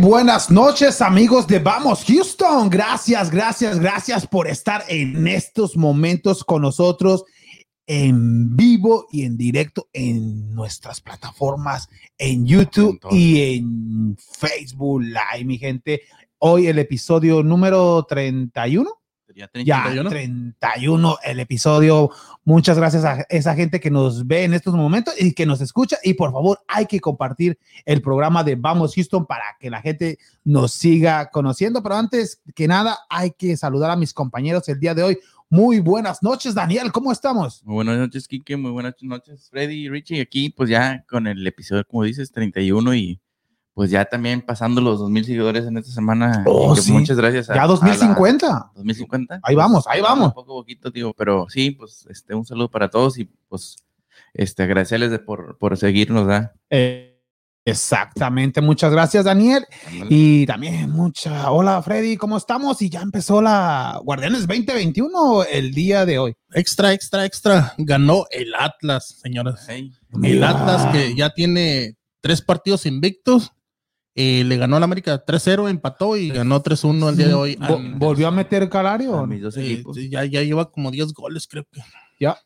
Buenas noches, amigos de Vamos Houston. Gracias, gracias, gracias por estar en estos momentos con nosotros en vivo y en directo en nuestras plataformas en YouTube y en Facebook Live, mi gente. Hoy el episodio número 31 Ya, ya 31 el episodio. Muchas gracias a esa gente que nos ve en estos momentos y que nos escucha. Y por favor, hay que compartir el programa de Vamos Houston para que la gente nos siga conociendo. Pero antes que nada, hay que saludar a mis compañeros el día de hoy. Muy buenas noches, Daniel. ¿Cómo estamos? Muy buenas noches, Kike. Muy buenas noches, Freddy y Richie. Aquí, pues ya con el episodio, como dices, 31 y pues ya también pasando los 2000 seguidores en esta semana. Oh, sí. Muchas gracias. a- Ya a la- 2050. 2050. Ahí vamos, ahí vamos. Un poco poquito, digo, pero sí, pues este, un saludo para todos y pues este, agradecerles de por, por seguirnos, ¿verdad? Eh, exactamente. Muchas gracias, Daniel. Y también mucha. Hola, Freddy. ¿Cómo estamos? Y ya empezó la Guardianes 2021 el día de hoy. Extra, extra, extra. Ganó el Atlas, señores. Hey, El. Atlas que ya tiene tres partidos invictos. Eh, le ganó al América 3-0, empató y ganó 3-1 el día de hoy. ¿Volvió a meter Calario? a mis dos eh, equipos. sí, ya, ya lleva como 10 goles, creo que. Ya.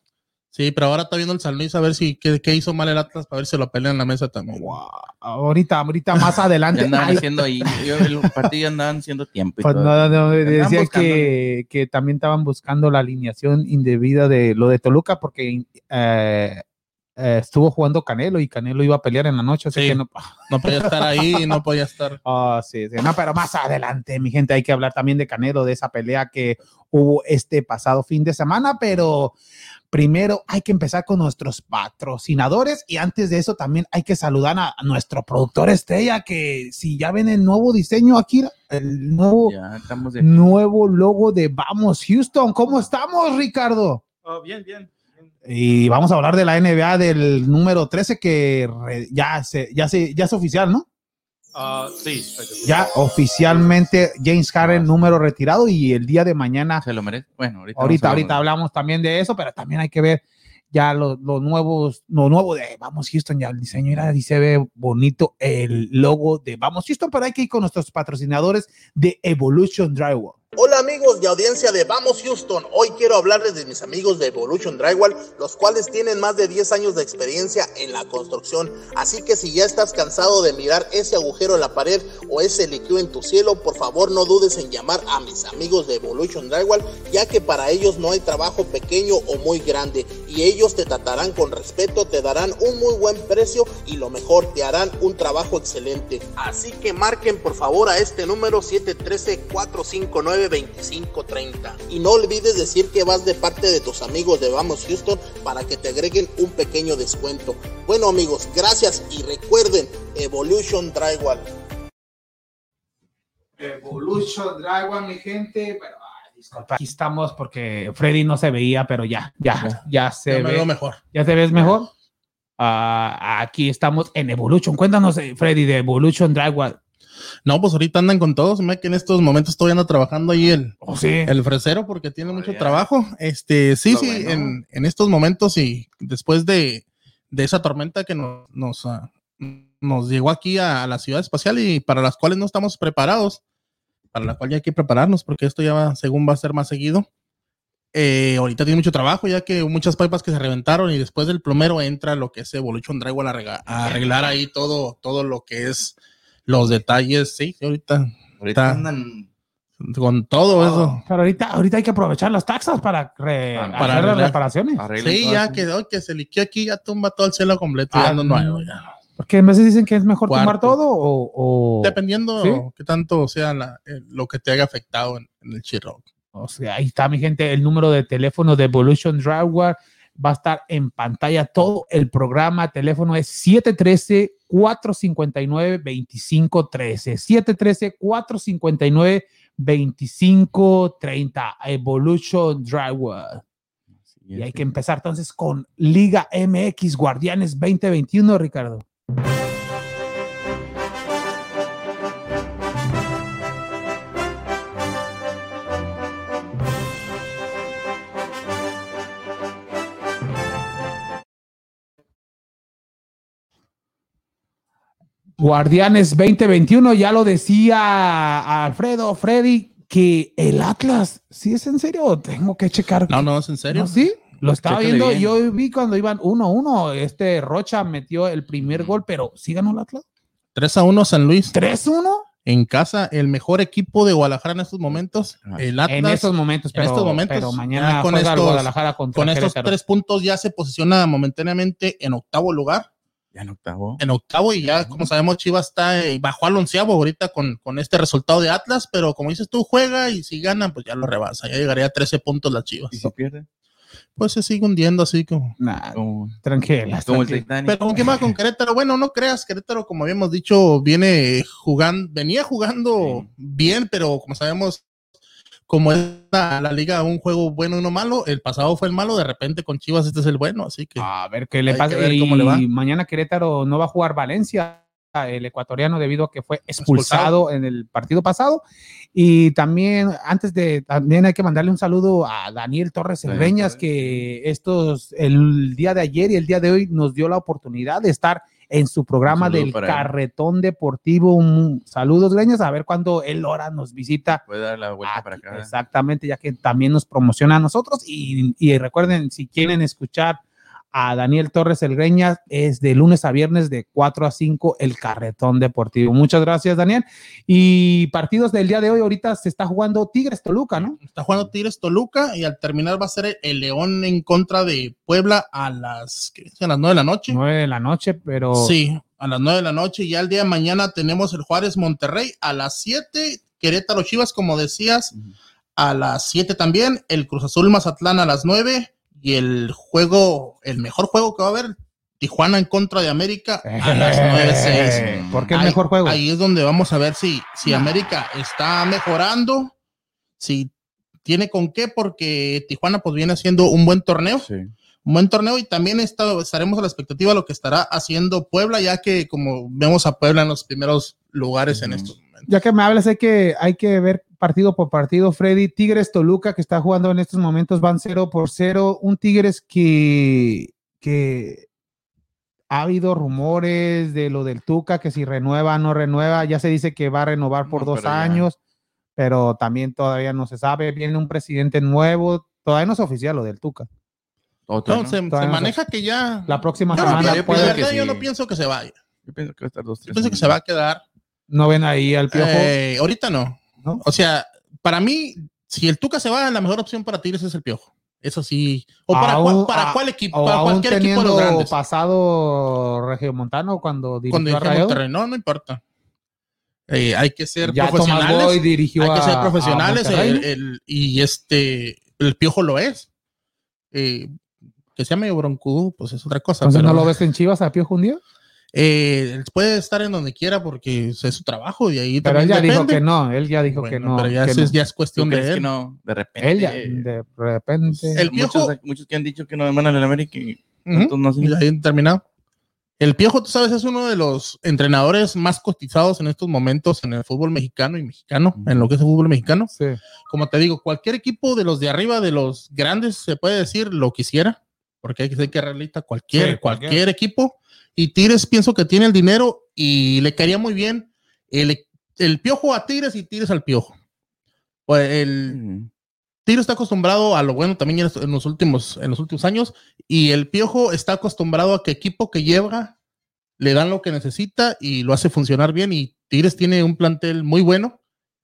Sí, pero ahora está viendo el San Luis a ver si qué, qué hizo mal el Atlas para ver si lo pelean en la mesa también. Wow. Ahorita, ahorita más adelante. andaban Ay, haciendo ahí, yo, el partido ya andaban haciendo tiempo. y pues todo. no, no, decía que, que también estaban buscando la alineación indebida de lo de Toluca porque eh, eh, estuvo jugando Canelo y Canelo iba a pelear en la noche, así Sí. que no. No podía estar ahí, no podía estar. Ah, sí, sí. No, pero más adelante, mi gente, hay que hablar también de Canelo, de esa pelea que hubo este pasado fin de semana, pero primero hay que empezar con nuestros patrocinadores y antes de eso también hay que saludar a, nuestro productor estrella que si ya ven el nuevo diseño aquí, el nuevo, de nuevo logo de Vamos Houston. ¿Cómo estamos, Ricardo? Oh, bien, bien. Y vamos a hablar de la NBA del número 13 que re- ya se, ya se, ya es oficial, ¿no? Ah, sí. ya oficialmente James Harden número retirado y el día de mañana, Se lo merece. Bueno, ahorita. ahorita, hablamos también de eso, pero también hay que ver ya los nuevos, lo nuevo de Vamos Houston, ya el diseño era, y se ve bonito el logo de Vamos Houston, pero hay que ir con nuestros patrocinadores de Evolution Drywall. Hola amigos de audiencia de Vamos Houston, hoy quiero hablarles de mis amigos de Evolution Drywall, los cuales tienen más de 10 años de experiencia en la construcción, así que si ya estás cansado de mirar ese agujero en la pared o ese líquido en tu cielo, por favor no dudes en llamar a mis amigos de Evolution Drywall, ya que para ellos no hay trabajo pequeño o muy grande y ellos te tratarán con respeto, te darán un muy buen precio y lo mejor, te harán un trabajo excelente. Así que marquen por favor a este número 713-459-2530. Y no olvides decir que vas de parte de tus amigos de Vamos Houston para que te agreguen un pequeño descuento. Bueno amigos, gracias y recuerden Evolution Drywall. Evolution Drywall, mi gente, pero ay, disculpa, aquí estamos porque Freddy no se veía, pero ya, ya, ya se Ya me ve. veo mejor. ¿Ya te ves mejor? Ah, aquí estamos en Evolution. Cuéntanos, eh, Freddy, de Evolution Drywall. No, pues ahorita andan con todos. Me que en estos momentos estoy ando trabajando ahí el, Oh, sí. el fresero porque tiene Oh, mucho ya. trabajo. Este, sí, sí, bueno. en, en estos momentos y después de, de esa tormenta que nos, nos, ah, nos llegó aquí a, a la ciudad espacial y para las cuales no estamos preparados, para la cual ya hay que prepararnos porque esto ya va, según va a ser más seguido. Eh, ahorita tiene mucho trabajo ya que muchas pipas que se reventaron y después del plomero entra lo que es Evolution rega- a arreglar ahí todo, todo lo que es los detalles. Sí, sí, ahorita Ahorita Está- andan. con todo eso. Pero ahorita, ahorita hay que aprovechar las taxas para, re- Para hacer las reparaciones. Sí, ya quedó que se liqueó aquí, ya tumba todo el cielo completo. Ah, ya ando nuevo, ya. Porque a veces dicen que es mejor tomar Cuarto. todo o... o- Dependiendo ¿Sí? qué tanto sea la- eh, lo que te haya afectado en, en el chirro. O sea, ahí está mi gente, el número de teléfono de Evolution Drywall va a estar en pantalla todo el programa. Teléfono es 713-459-2513. 713-459-2530. Evolution Drywall. Y hay que empezar entonces con Liga MX Guardianes 2021, Ricardo. Guardianes 2021, ya lo decía Alfredo, Freddy, que el Atlas, ¿sí es en serio? Tengo que checar. No, no, es en serio. ¿No, sí? Lo estaba Chécale viendo, bien. yo vi cuando iban 1-1, este Rocha metió el primer gol, pero ¿sí ganó el Atlas? 3 a 1 San Luis. 3-1 En casa, el mejor equipo de Guadalajara en estos momentos. Ah, El Atlas. en estos momentos, en pero, estos momentos, pero mañana con estos- Guadalajara contra con estos tres puntos ya se posiciona momentáneamente en octavo lugar. Ya en octavo. En octavo, y ya, como sabemos, Chivas está eh, bajó al onceavo ahorita con, con este resultado de Atlas, pero como dices tú, juega y si ganan, pues ya lo rebasa. Ya llegaría a 13 puntos las Chivas. ¿Y si pierde? Pues se sigue hundiendo así como. Nah, Como, tranquila. como el tranquila. Titanic. Pero ¿con quién va con Querétaro? Bueno, no creas, Querétaro, como habíamos dicho, viene jugando, venía jugando Sí. bien, pero como sabemos, como es la, la liga un juego bueno y uno malo, el pasado fue el malo, de repente con Chivas este es el bueno, así que A ver qué le pasa. que y cómo le va. mañana Querétaro no va a jugar Valencia, el ecuatoriano, debido a que fue expulsado, en el partido pasado. Y también, antes de, también hay que mandarle un saludo a Daniel Torres Torres. que estos, el día de ayer y el día de hoy nos dio la oportunidad de estar en su programa del él. Carretón Deportivo. Un, saludos, Greñas, a ver cuándo él ahora nos visita Puede dar la vuelta Aquí, para acá. Exactamente, ya que también nos promociona a nosotros. Y, y recuerden, si quieren escuchar a Daniel Torres El Greñas, es de lunes a viernes de 4 a 5 el Carretón Deportivo. Muchas gracias, Daniel. Y partidos del día de hoy, ahorita se está jugando Tigres Toluca, ¿no? está jugando Tigres Toluca y al terminar va a ser el León en contra de Puebla a las, ¿qué a las 9 de la noche. 9 de la noche, pero Sí, a las 9 de la noche. Y ya el día de mañana tenemos el Juárez Monterrey a las 7, Querétaro Chivas, como decías, a las 7 también, el Cruz Azul Mazatlán a las 9 y el juego, el mejor juego que va a haber, Tijuana en contra de América a las 9.06. Eh, ¿Por qué el Ahí- mejor juego? Ahí es donde vamos a ver si, si América está mejorando, si tiene con qué, porque Tijuana pues viene haciendo un buen torneo Sí. un buen torneo y también está- estaremos a la expectativa de lo que estará haciendo Puebla, ya que como vemos a Puebla en los primeros lugares en estos momentos. Ya que me hablas, hay que, hay que ver partido por partido. Freddy, Tigres Toluca, que está jugando en estos momentos, van 0 por 0. Un Tigres que, que ha habido rumores de lo del Tuca, que si renueva, no renueva. Ya se dice que va a renovar por No, dos pero ya. años, pero también todavía no se sabe. Viene un presidente nuevo. Todavía no es oficial lo del Tuca. Otro, No, ¿no? se, no maneja que ya... La próxima yo, no semana pienso- yo puede que yo no pienso que se vaya. Yo pienso que va a estar dos, Yo tres pienso que se va a quedar. no ven ahí al piojo. Eh, ahorita no. ¿No? O sea, para mí, si el Tuca se va, la mejor opción para Tigres es el Piojo. Eso sí. ¿O para, Aún- cuál, para a- cuál equipo? O Para aún cualquier equipo de los grandes. pasado regiomontano cuando dirigió Cuando a. Monterrey, no, no importa. Eh, hay que ser Ya profesionales. Boy dirigió hay que ser profesionales y este el piojo lo es Eh, que sea medio broncudo pues es otra cosa Entonces pero, no lo ves en Chivas a Piojo un día. Eh, puede estar en donde quiera porque es su trabajo y ahí Pero él ya dijo depende. que no, él ya dijo Bueno, que no. pero ya, que es, no. ya es ¿Tú cuestión de él que no? De repente. Él ya, de repente. El Piojo- muchos, muchos que han dicho que no van al América y Ujú. tantos no hacen. Y ahí terminado el piojo tú sabes es uno de los entrenadores más cotizados en estos momentos en el fútbol mexicano y mexicano en lo que es el fútbol mexicano Sí. como te digo, cualquier equipo de los de arriba, de los grandes, se puede decir lo quisiera, porque hay que ser que realista cualquier, Sí, cualquier. cualquier equipo. Y Tigres pienso que tiene el dinero y le caería muy bien el, el piojo a Tigres y Tigres al piojo. Pues el. Tigres está acostumbrado a lo bueno también en en los últimos, en los últimos años y el piojo está acostumbrado a que equipo que lleva le dan lo que necesita y lo hace funcionar bien y Tigres tiene un plantel muy bueno.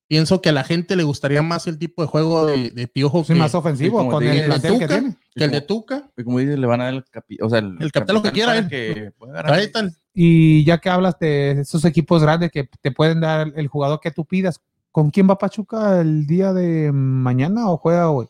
Pienso que a la gente le gustaría más el tipo de juego de, de piojo Sí, que, más ofensivo con el plantel que Tuca. tiene. que el de Tuca. Y como dices, le van a dar el capi, o sea, el, El capitán lo que quiera, él. que. Ahí el- Y ya que hablas de esos equipos grandes que te pueden dar el jugador que tú pidas, ¿con quién va Pachuca el día de mañana o juega hoy?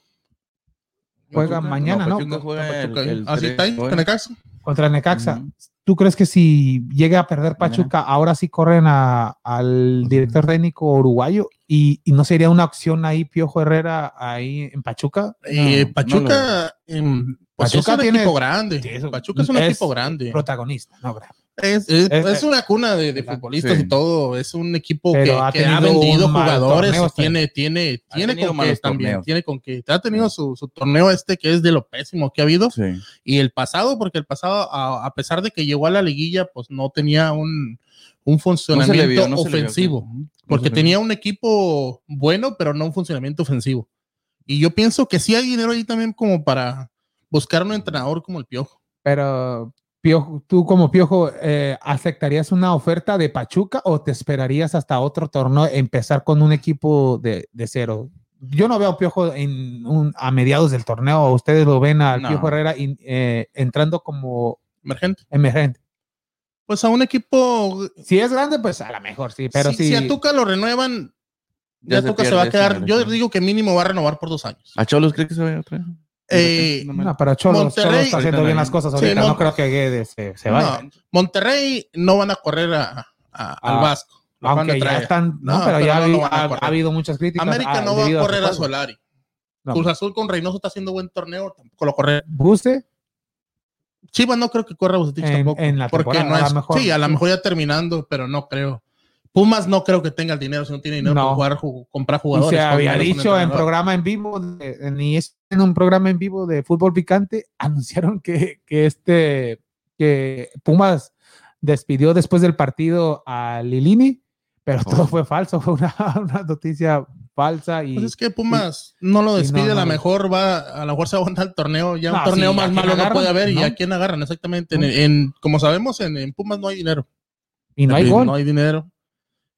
Juega Pachuca, mañana, ¿no? Pachuca juega el- Pachuca, el Así tres, está ahí, el caso. Contra Necaxa. ¿Tú crees que si llega a perder Pachuca, ahora sí corren a- al director técnico uruguayo y, y no sería una opción ahí Piojo Herrera ahí en Pachuca? Eh, no Pachuca, em, pues Pachuca es un tiene- equipo grande. Sí, eso- Pachuca es un es equipo grande. Protagonista, no, gra- Es, es- una cuna de, de futbolistas Sí. y todo. Es un equipo que, ha que ha vendido jugadores. Tiene, tiene, Ha tiene con también. torneos. Tiene con que. Ha tenido su, su torneo este que es de lo pésimo que ha habido. Sí. Y el pasado, porque el pasado, a, a pesar de que llegó a la liguilla, pues no tenía un, un funcionamiento vio, no vio ofensivo. no porque tenía un equipo bueno, pero no un funcionamiento ofensivo. Y yo pienso que sí hay dinero ahí también como para buscar un entrenador como el Piojo. Pero, Piojo, tú como Piojo, eh, ¿aceptarías una oferta de Pachuca o te esperarías hasta otro torneo empezar con un equipo de, de cero? Yo no veo a Piojo en un- a mediados del torneo. Ustedes lo ven al No. Piojo Herrera in- eh, entrando como Emergente. emergente. Pues a un equipo. Si es grande, pues a lo mejor sí. Pero si, si, si a Tuca lo renuevan, Ya ya, se Tuca se va a quedar. Yo digo que mínimo va a renovar por dos años. ¿A Cholos cree que se vaya otra vez? Eh, No, pero Cholos, Monterrey- Cholos está haciendo bien no. las cosas Sí, ahorita. no. no creo que Guedes se, se No, vaya. Monterrey no van a correr a, a- al Ah, Vasco. A Aunque ya están, no, No, pero pero ya no ha, a ha- habido muchas críticas. América ah, no va a correr a. Solari. No. Cruz Azul con Reynoso está haciendo buen torneo, tampoco lo corre. Buse, Chivas no creo que corra a Bucetich En- tampoco. en la porque no a es, mejor, sí, a lo sí. mejor ya terminando, pero no creo. Pumas no creo que tenga el dinero, si no tiene dinero No. para jugar, ju- comprar y jugadores. se con había dicho en programa en vivo, y es- en un programa en vivo de fútbol picante, anunciaron que, que este, que Pumas despidió después del partido a Lilini, pero todo Oh. fue falso, fue una, una noticia falsa y Pues es que Pumas no lo y no, despide, a lo mejor va, a lo mejor se va a aguantar el torneo, ya No, un torneo sí, ¿a más malo no puede haber, y a quién agarran exactamente. En, como sabemos, en, en Pumas no hay dinero. y no hay gol. No hay dinero.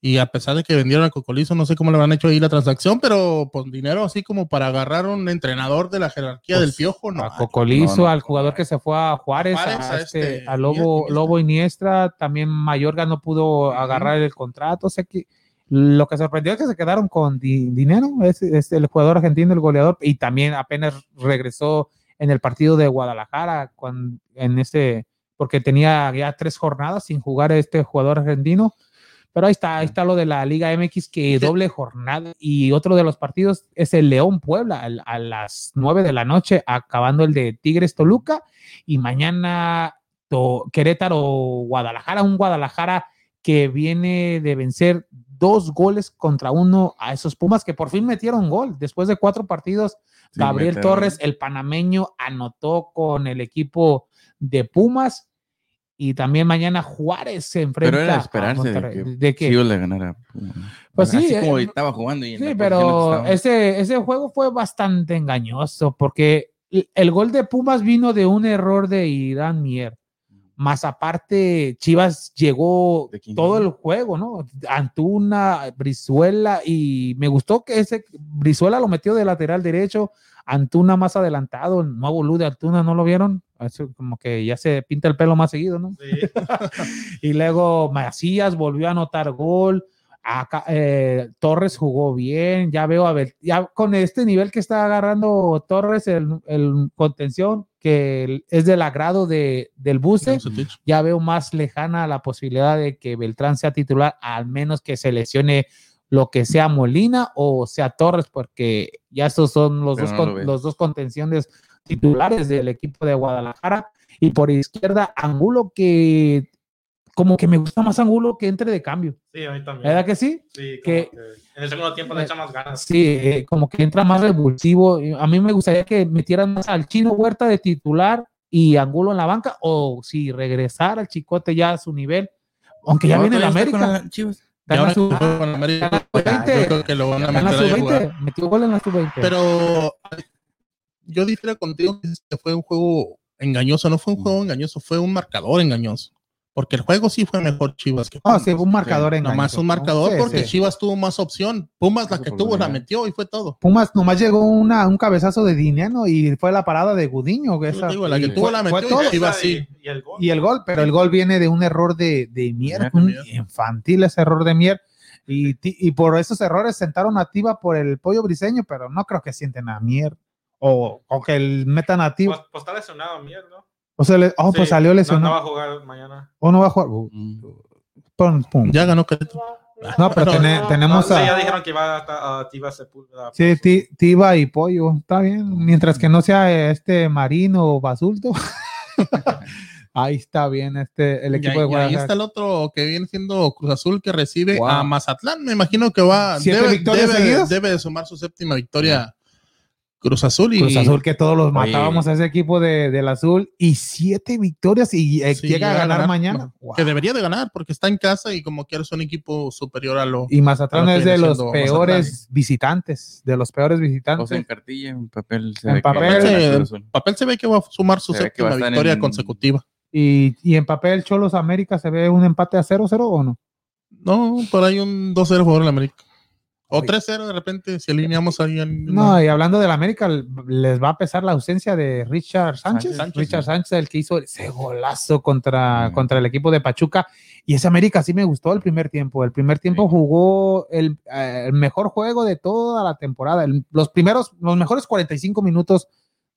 Y a pesar de que vendieron a Cocolizo, no sé cómo le habrán hecho ahí la transacción, pero pues dinero así como para agarrar un entrenador de la jerarquía Pues, del piojo, no. a. Cocolizo, No, no. al jugador que se fue a Juárez, Juárez, a, a este, este, a Lobo, Iniestra. Lobo Iniestra, también Mayorga no pudo agarrar el contrato, o sea que lo que sorprendió es que se quedaron con di- dinero, es, es el jugador argentino, el goleador, y también apenas regresó en el partido de Guadalajara, cuando, en ese, porque tenía ya tres jornadas sin jugar este jugador argentino. Pero ahí está, ahí está lo de la Liga MX, que doble jornada. Y otro de los partidos es el León Puebla a las 9 de la noche, acabando el de Tigres Toluca. Y mañana to- Querétaro Guadalajara, un Guadalajara que viene de vencer dos goles contra uno a esos Pumas que por fin metieron gol después de cuatro partidos. Sí, Gabriel. Torres, el panameño, anotó con el equipo de Pumas. Y también mañana Juárez se enfrenta Pero era de a de que. Chivas le ganara. Pumas. Pues Así sí, como eh, estaba jugando. Y en Sí, pero ese, ese juego fue bastante engañoso porque el- gol de Pumas vino de un error de Irán Mier. Más aparte, Chivas llegó todo el juego, ¿no? Antuna, Brizuela, y me gustó que ese Brizuela lo metió de lateral derecho, Antuna más adelantado, el nuevo luz de Antuna, ¿no lo vieron? Eso como que ya se pinta el pelo más seguido, ¿no? Sí. Y luego Macías volvió a anotar gol. Acá, eh, Torres jugó bien. Ya veo a ver, ya con este nivel que está agarrando Torres, el, el contención, que es del agrado de, del buce, ya veo más lejana la posibilidad de que Beltrán sea titular, al menos que se lesione lo que sea Molina o sea Torres, porque ya estos son los, Pero dos, no lo con- ves. los dos contenciones titulares del equipo de Guadalajara. Y por izquierda, Angulo, que como que me gusta más Angulo que entre de cambio. Sí, a mí también. ¿Verdad que sí? Sí, que- que en el segundo tiempo le echa más ganas. Sí, eh, como que entra más revulsivo. A mí me gustaría que metieran más al chino Huerta de titular y Angulo en la banca, o si regresar al Chicote ya a su nivel, aunque ya viene está América. con la Chivas. Ahora juega con América, está en la yo sub-20. creo que lo van a está en la meter a jugar. sub-20, metió gol en la sub-20. Pero yo difiero contigo que fue un juego engañoso, no fue un juego engañoso, fue un marcador engañoso. Porque el juego sí fue mejor Chivas que Ah, Pumas. sí, un marcador en Nomás un marcador porque Chivas tuvo más opción. Pumas la que tuvo la metió y fue todo. Pumas nomás llegó una, un cabezazo de Diniano y fue la parada de Gudiño. esa- digo, la que y tuvo fue- la fue metió todo. y Chivas sí. Y, y el gol. y el gol, pero el gol viene de un error de, de Mier, un infantil ese error de Mier. Y, y por esos errores sentaron a Tiva por el pollo briseño, pero no creo que sienten a Mier o, o que el metan a Tiva. Pues, pues está lesionado, Mier, ¿no? O, sea, le- oh, pues salió no- No, lesionado. va a jugar mañana. o no va a jugar. Uh, Mm. pum, pum. Ya ganó Querétaro. No, pero tene- tenemos No, sí, ya a dijeron que va a, a Tiva Sepúlveda. sí, Ti- Tiva y pollo. Está bien. Mientras que no sea este Marino o Basulto. Ahí está bien este, el equipo de y ahí Guadalajara. está el otro que viene siendo Cruz Azul que recibe Wow. a Mazatlán. Me imagino que va. ¿Siete Debe, victorias debe- seguidas? debe de sumar su séptima victoria Cruz Azul. Y, Cruz Azul que todos los Oye. matábamos a ese equipo de, del Azul y siete victorias y eh, Sí, llega a ganar, mañana. no, Wow. Que debería de ganar porque está en casa y como quiera es un equipo superior a lo. Y Mazatlán Lo es de los peores Mazatlán. visitantes, de los peores O sea, visitantes. en cartilla, en papel. Se En ve que papel, ganar se- papel se ve que va a sumar su Se séptima victoria en- consecutiva. Y, y en papel, Cholos América se ve un empate a 0-0 o no? No, por ahí un 2-0 favor del América. O Oye. 3-0 de repente, si alineamos ahí. en- No, y hablando del América, les va a pesar la ausencia de Richard Sánchez. Sánchez, Richard sí. Sánchez, el que hizo ese golazo contra, Mm. contra el equipo de Pachuca. Y ese América sí me gustó el primer tiempo. El primer tiempo Sí. jugó el, eh, el mejor juego de toda la temporada. El- los primeros, los mejores 45 minutos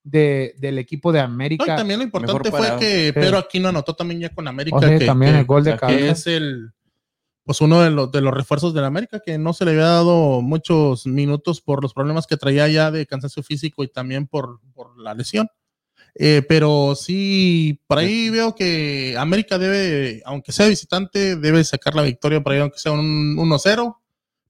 de- del equipo de No, y también lo importante fue que. Pedro Aquino anotó también ya con América. O sea, que, también que- el gol de que que cabeza. es el pues uno de los, de los refuerzos del América que no se le había dado muchos minutos por los problemas que traía ya de cansancio físico y también por, por la lesión. Eh, pero sí, por ahí veo que América debe, aunque sea visitante, debe sacar la victoria por ahí, aunque sea un 1-0.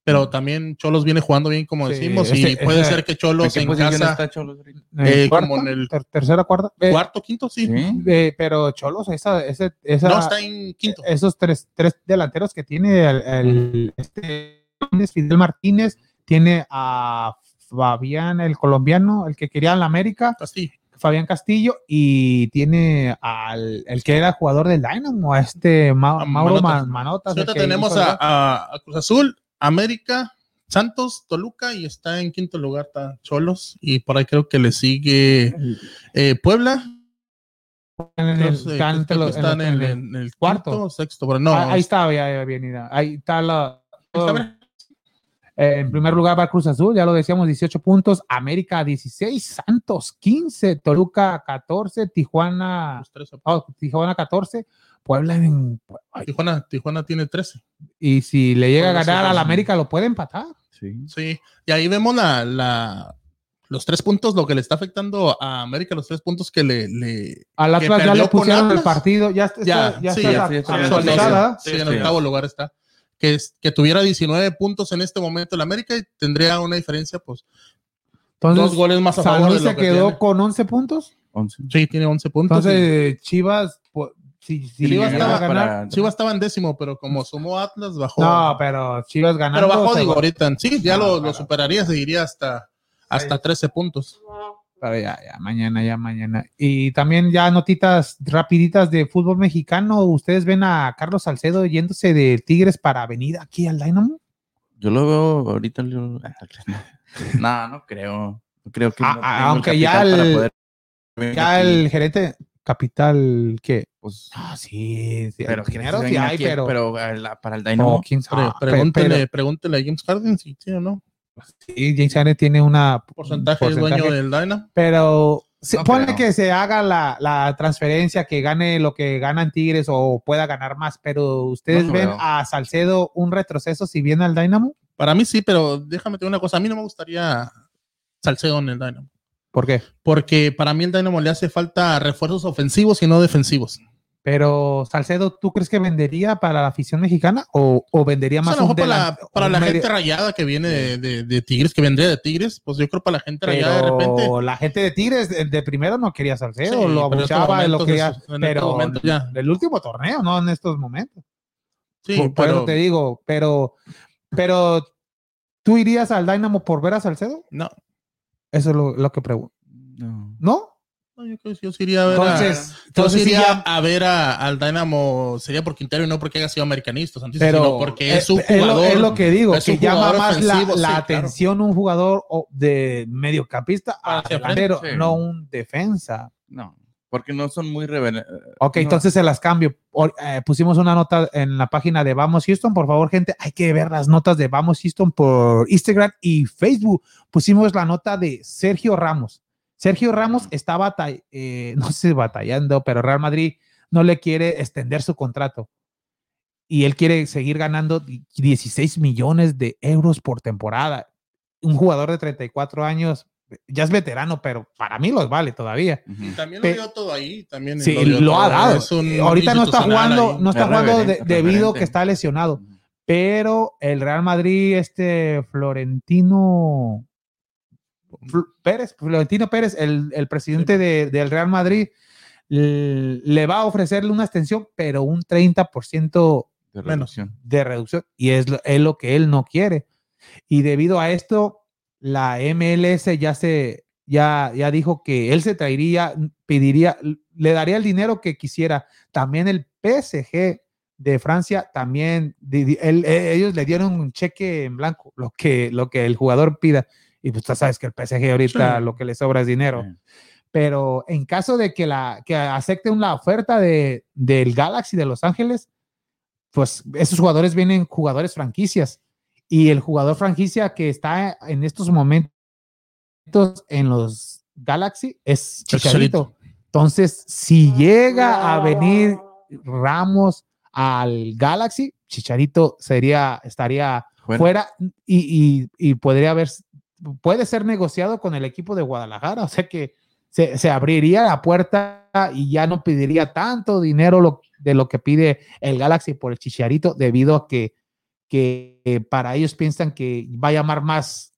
Pero también Cholos viene jugando bien, como Sí, decimos, y ese- puede ser que ¿En Cholos qué en posición casa, está Cholos eh, como en el Ter- tercera, cuarta. Eh, cuarto, quinto, sí. Sí. eh, pero Cholos, esa, ese, esa, No, está en quinto. esos tres, tres delanteros que tiene el, el- este Fidel Martínez, tiene a Fabián, el colombiano, el que quería en la América, Así. Fabián Castillo, y tiene al el que era jugador del Dynamo, a este Ma- Mauro Manotas. Ma- Manotas. Sí, el ahorita que tenemos a Cruz Azul, América, Santos, Toluca y está en quinto lugar está Cholos y por ahí creo que le sigue eh, Puebla. En el- están que están en en, en el cuarto. o sexto, pero no. Ah, ahí está, bien, ya. ahí está la... bien. Eh, en primer lugar va Cruz Azul, ya lo decíamos, 18 puntos. América 16, Santos 15, Toluca 14, Tijuana, oh, Tijuana 14, Puebla en- ay, Tijuana, Tijuana tiene 13. y si le llega a ganar al. América lo puede empatar. Sí. Sí, y ahí vemos la, la- los tres puntos, lo que le está afectando a América, los tres puntos que le, le Al Atlas ya le pusieron el partido, ya está, Ya, ya sí, está ya, la- sí, ya está actualizada. Sí, Sí, en octavo lugar está. Que, es- que tuviera 19 puntos en este momento el América y tendría una diferencia, pues, dos Entonces, goles más a favor San de Luis lo se que quedó tiene. con 11 puntos. 11. Sí, tiene 11 puntos. Entonces, Chivas, pues, si, si Sí, llega estaba para- y Chivas estaba en décimo, pero como sumó Atlas, bajó. no, pero Chivas ganando. pero bajó, digo, va- ahorita. Sí, ya No, lo, lo superaría, seguiría hasta, hasta 13 puntos. Pero ya, ya, mañana, ya, mañana. Y también ya notitas rapiditas de fútbol mexicano. ¿Ustedes ven a Carlos Salcedo yéndose de Tigres para venir aquí al Dynamo? Yo lo veo ahorita. yo- No, no creo. No creo que. Ah, no ah, aunque ya el- poder Ya el gerente capital, ¿qué? Pues, Ah, sí, sí, pero dinero que sí venga hay, aquí, pero... la- para el no, Dynamo. Pre- pregúntele, pero- pregúntele a James Harden si sí o no. Sí, James Harden tiene una Porcentaje, es dueño del Dynamo. pero se, No creo. que se haga la, la transferencia, que gane lo que ganan Tigres o pueda ganar más, pero ustedes No ven creo. a Salcedo un retroceso si viene al Dynamo. Para mí sí, pero déjame decir una cosa. A mí no me gustaría Salcedo en el Dynamo. ¿Por qué? Porque para mí el Dynamo le hace falta refuerzos ofensivos y no defensivos. Pero Salcedo, ¿tú crees que vendería para la afición mexicana o, o vendería O sea, más a lo un mejor para la, para un la medio- gente rayada que viene de, de- de Tigres, que vendría de Tigres, pues yo creo para la gente rayada de pero repente. la gente de Tigres de, de primero no quería Salcedo, Sí, lo pero en abuchaba, lo quería, es- en estos pero momentos ya. del último torneo, no en estos momentos. Sí, por, por eso pero te digo, pero, pero ¿tú irías al Dynamo por ver a Salcedo? no, Eso es lo, lo que pregunto. No. ¿No? Yo creo que yo sí iría a ver Entonces, entonces iría ya- a ver a- al Dynamo, sería por Quintero y no porque haya sido americanista, Santis, pero sino porque es un eh, lo- jugador. es lo, que digo, es que un llama más la, ofensivo, la sí, atención un jugador de mediocampista a delantero, sí. no un defensa. No. Porque no son muy revelados. Ok, entonces se las cambio. Eh, pusimos una nota en la página de Vamos Houston. Por favor, gente, hay que ver las notas de Vamos Houston por Instagram y Facebook. Pusimos la nota de Sergio Ramos. Sergio Ramos está batall- eh, no sé, batallando, pero Real Madrid no le quiere extender su contrato. Y él quiere seguir ganando 16 millones de euros por temporada. Un jugador de 34 años ya es veterano, pero para mí los vale todavía. Ujú. También lo dio todo ahí. También Sí, lo ha dado. Es un Ahorita no está jugando, ahí. no está Es jugando de- debido referente. que está lesionado. Pero el Real Madrid, este Florentino Fl- Pérez, Florentino Pérez, el, el presidente de- del Real Madrid, le va a ofrecerle una extensión, pero un 30% De Menos. reducción. de reducción y es lo, es lo que él no quiere. Y debido a esto, la MLS ya se ya, ya dijo que él se traería, pediría, le daría el dinero que quisiera. También el PSG de Francia también él- eh, ellos le dieron un cheque en blanco, lo que lo que el jugador pida. Y pues tú sabes que el PSG ahorita Sí. lo que le sobra es dinero Sí. pero en caso de que, la, que acepten la oferta de, del Galaxy de Los Ángeles, pues esos jugadores vienen jugadores franquicias y el jugador franquicia que está en estos momentos en los Galaxy es Chicharito. Entonces, si llega a venir Ramos al Galaxy, Chicharito sería, estaría Fuera. fuera y, y- y podría haber, puede ser negociado con el equipo de Guadalajara, o sea que se, se abriría la puerta y ya no pediría tanto dinero de lo que pide el Galaxy por el Chicharito, debido a que, que eh, para ellos piensan que va a llamar más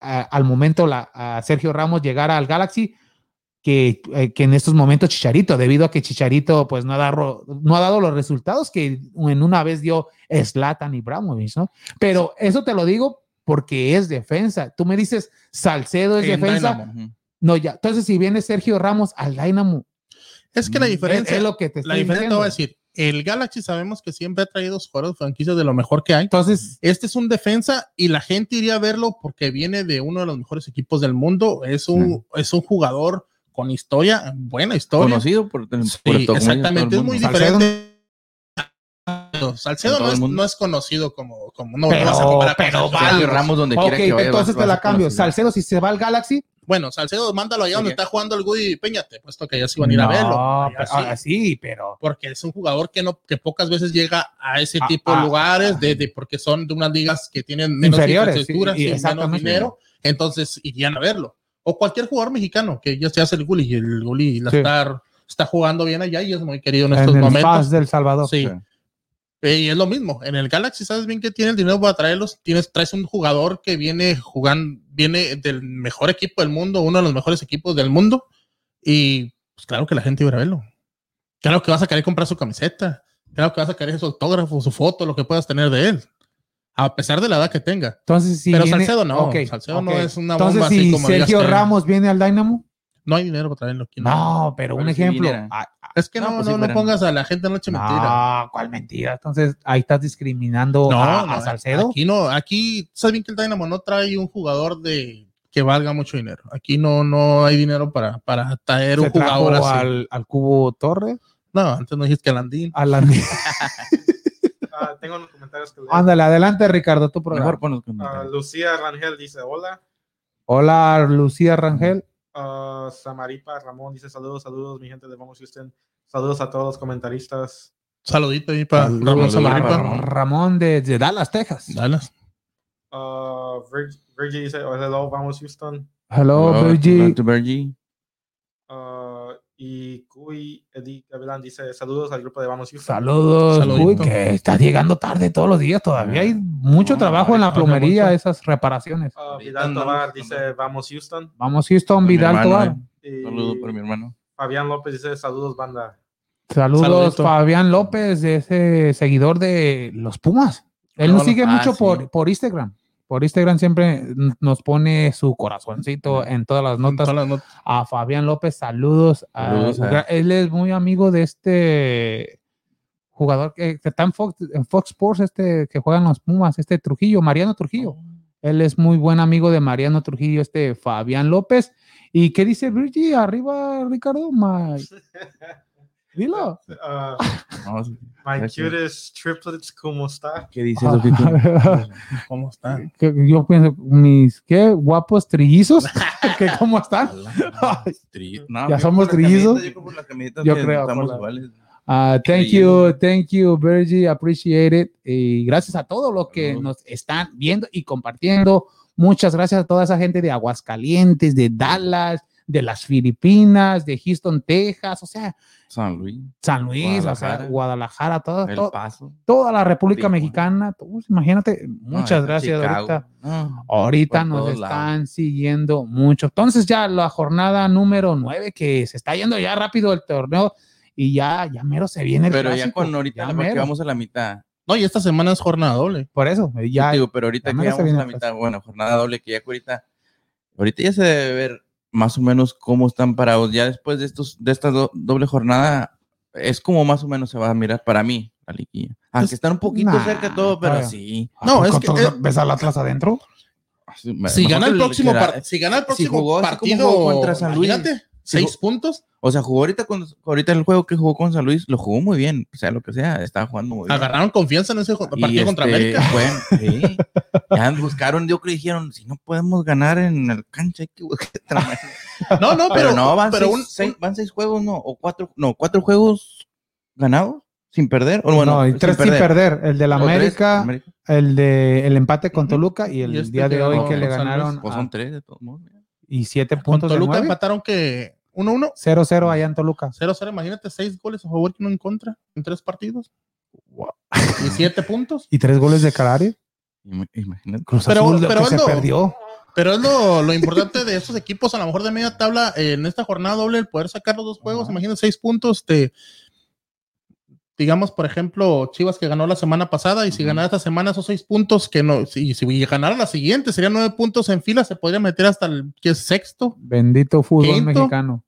al momento a Sergio Ramos llegar al Galaxy que, eh, que en estos momentos Chicharito, debido a que Chicharito pues no ha, dado, no ha dado los resultados que en una vez dio Zlatan y Bramovic, ¿no? Pero eso te lo digo porque es defensa. Tú me dices, Salcedo es En defensa. Dynamo. No, ya. Entonces, si viene Sergio Ramos al Dynamo, Es que la es- diferencia, es, lo que te la estoy diferencia te voy a diciendo. decir, el Galaxy sabemos que siempre ha traído jugadores franquicias de lo mejor que hay. Entonces, Este es un defensa y la gente iría a verlo porque viene de uno de los mejores equipos del mundo. Es un, es un jugador con historia, buena historia. Conocido por, por Sí, exactamente, es muy mundo. Salcedo. En no es, no es conocido como, como no, Pero- no vas a comparar con pero va- Sergio Ramos donde ok, quiera que vaya. entonces te la cambio. conocido. Salcedo, si se va al Galaxy, Bueno, Salcedo, mándalo allá donde está jugando el Woody Peñate, puesto que ya se iban a ir a verlo. Pero- sí. ah, sí, pero porque es un jugador que no que pocas veces llega a ese Ah, tipo de ah, lugares de, de- porque son de unas ligas que tienen menos infraestructura, sí, y sí, menos dinero, entonces irían a verlo. O cualquier jugador mexicano que ya se hace el Gulli, el Gulli la Sí. está, está jugando bien allá y es muy querido en en estos el momentos. FAS del Salvador. Sí. Sí. Eh, y es lo mismo. En el Galaxy sabes bien que tiene el dinero para traerlos. Tienes, traes un jugador que viene jugando, viene del mejor equipo del mundo, uno de los mejores equipos del mundo. Y pues claro que la gente iba a verlo. Claro que vas a querer comprar su camiseta. Claro que vas a querer su autógrafo, su foto, lo que puedas tener de él. A pesar de la edad que tenga. Entonces, si Pero viene- Salcedo no. ok, Salcedo no ok. es una Entonces, bomba si así como digas Sergio Ramos viene al Dynamo, No hay dinero para traerlo aquí. no, pero un Pero ejemplo. ah, Es que No, no, pues no, pongas a la gente en noche mentira. No, ¿cuál mentira? Entonces ahí estás discriminando No, a, no, a Salcedo. Aquí no, aquí sabes bien que el Dynamo no trae un jugador de que valga mucho dinero. Aquí no, no hay dinero para, para traer Se un jugador trajo así. al, al Cubo Torre, No, antes no dijiste que Landín. a la... Ah, tengo unos comentarios que leer. Ándale, adelante Ricardo, tu programa. Mejor pon los Ah, comentarios. Lucía Rangel dice hola. Hola, Lucía Rangel. Ah, Samaripa Ramón dice saludos, saludos, mi gente de Vamos Houston. Saludos a todos los comentaristas. Saludito ahí para Ramón Samaripa. De, de Dallas, Texas. Dallas. Ah, Vir- Virgie dice oh, hello, Vamos Houston. Hello, Hello, Virgie. Ah, y Cuy Eddie Gavilán dice saludos al grupo de Vamos Houston. Saludos, Saludito. que está llegando tarde todos los días. Todavía hay mucho No, trabajo en la plomería, mucho. esas reparaciones. Ah, Vidal Tobar dice Vamos Houston. Vamos, Houston, Vidal hermano, Tobar. eh. Saludos por mi hermano. Fabián López dice saludos, banda. Saludos, Saludito. Fabián López, de ese seguidor de los Pumas. Él No, nos no. sigue Ah, mucho sí. por, por Instagram. Por Instagram siempre nos pone su corazoncito en todas las notas. Todas las notas. A Fabián López, saludos. a- él es muy amigo de este jugador que, que está en Fox, en Fox Sports, este que juega en los Pumas, este Trujillo, Mariano Trujillo. Él es muy buen amigo de Mariano Trujillo, este Fabián López. ¿Y qué dice Virgie? Arriba, Ricardo. My- Dilo. Ah, No, my cutest triplets, ¿cómo está? ¿Qué dice Sofito? ¿Cómo está? Que Yo pienso, mis qué guapos trillizos, que cómo están. Tri- no, Ya somos trillizos. camioneta, Yo Yo que creo, Estamos iguales. ah, thank you, thank you, Virgie, appreciate it. Y gracias a todos los que nos están viendo y compartiendo Muchas gracias a toda esa gente de Aguascalientes, de Dallas, de las Filipinas, de Houston, Texas, o sea, San Luis, San Luis, o sea, Guadalajara. Guadalajara, todo, El Paso. toda la República Tijuana. Mexicana. imagínate, muchas gracias Chicago. ahorita. No, Ahorita nos todos están siguiendo mucho. Entonces ya la jornada número 9, que se está yendo ya rápido el torneo y ya, ya mero se viene el Pero ya con ahorita, ya porque vamos a la mitad. No, y esta semana es jornada doble. Por eso, ya Digo, pero ahorita ya que se llegamos a viene la mitad, bueno, jornada doble, que ya que ahorita, ahorita ya se debe ver más o menos cómo están parados. Ya después de estos, de esta do- doble jornada, es como más o menos se va a mirar para mí la liguilla. Aunque Es- están un poquito Nah, cerca de todo, pero sí. No, ¿A es que- tú ¿Ves al Atlas adentro? Si Mejor gana el próximo, si gana el próximo jugó así como partido jugó contra San Luis. imagínate, Si seis puntos, O sea, jugó ahorita, con, ahorita el juego que jugó con San Luis, lo jugó muy bien. O sea, lo que sea, estaba jugando muy bien. agarraron confianza en ese Y, partido contra este, América. fue- sí. Ya buscaron, yo creo que dijeron, si no podemos ganar en el cancha, hay que. No, no, Pero, pero, no, van, pero seis, un- seis- van seis juegos, no, o cuatro, no, cuatro juegos ganados sin perder. O bueno, no, y tres sin perder. El de la América, América. el de el empate con. Toluca y el Y este día de hoy que le ganaron. Pues son tres de todos modos. Y siete con puntos de Toluca nueve. empataron que 1-1, 0-0 allá en Toluca. 0-0, imagínate, seis goles a favor y uno en contra en tres partidos. Y siete puntos. Y tres goles de Calario. Im- Imagínate. Cruz Pero- Azul lo pero que se es lo- perdió. Pero es lo, lo importante de estos equipos, a lo mejor de media tabla, eh, en esta jornada doble, el poder sacar los dos juegos, Ajá. imagínate, seis puntos, te, digamos, por ejemplo, Chivas que ganó la semana pasada, y si ganara esta semana esos seis puntos, que no, si, si ganara la siguiente, serían nueve puntos en fila, se podría meter hasta el que es sexto. Bendito fútbol Quinto. mexicano.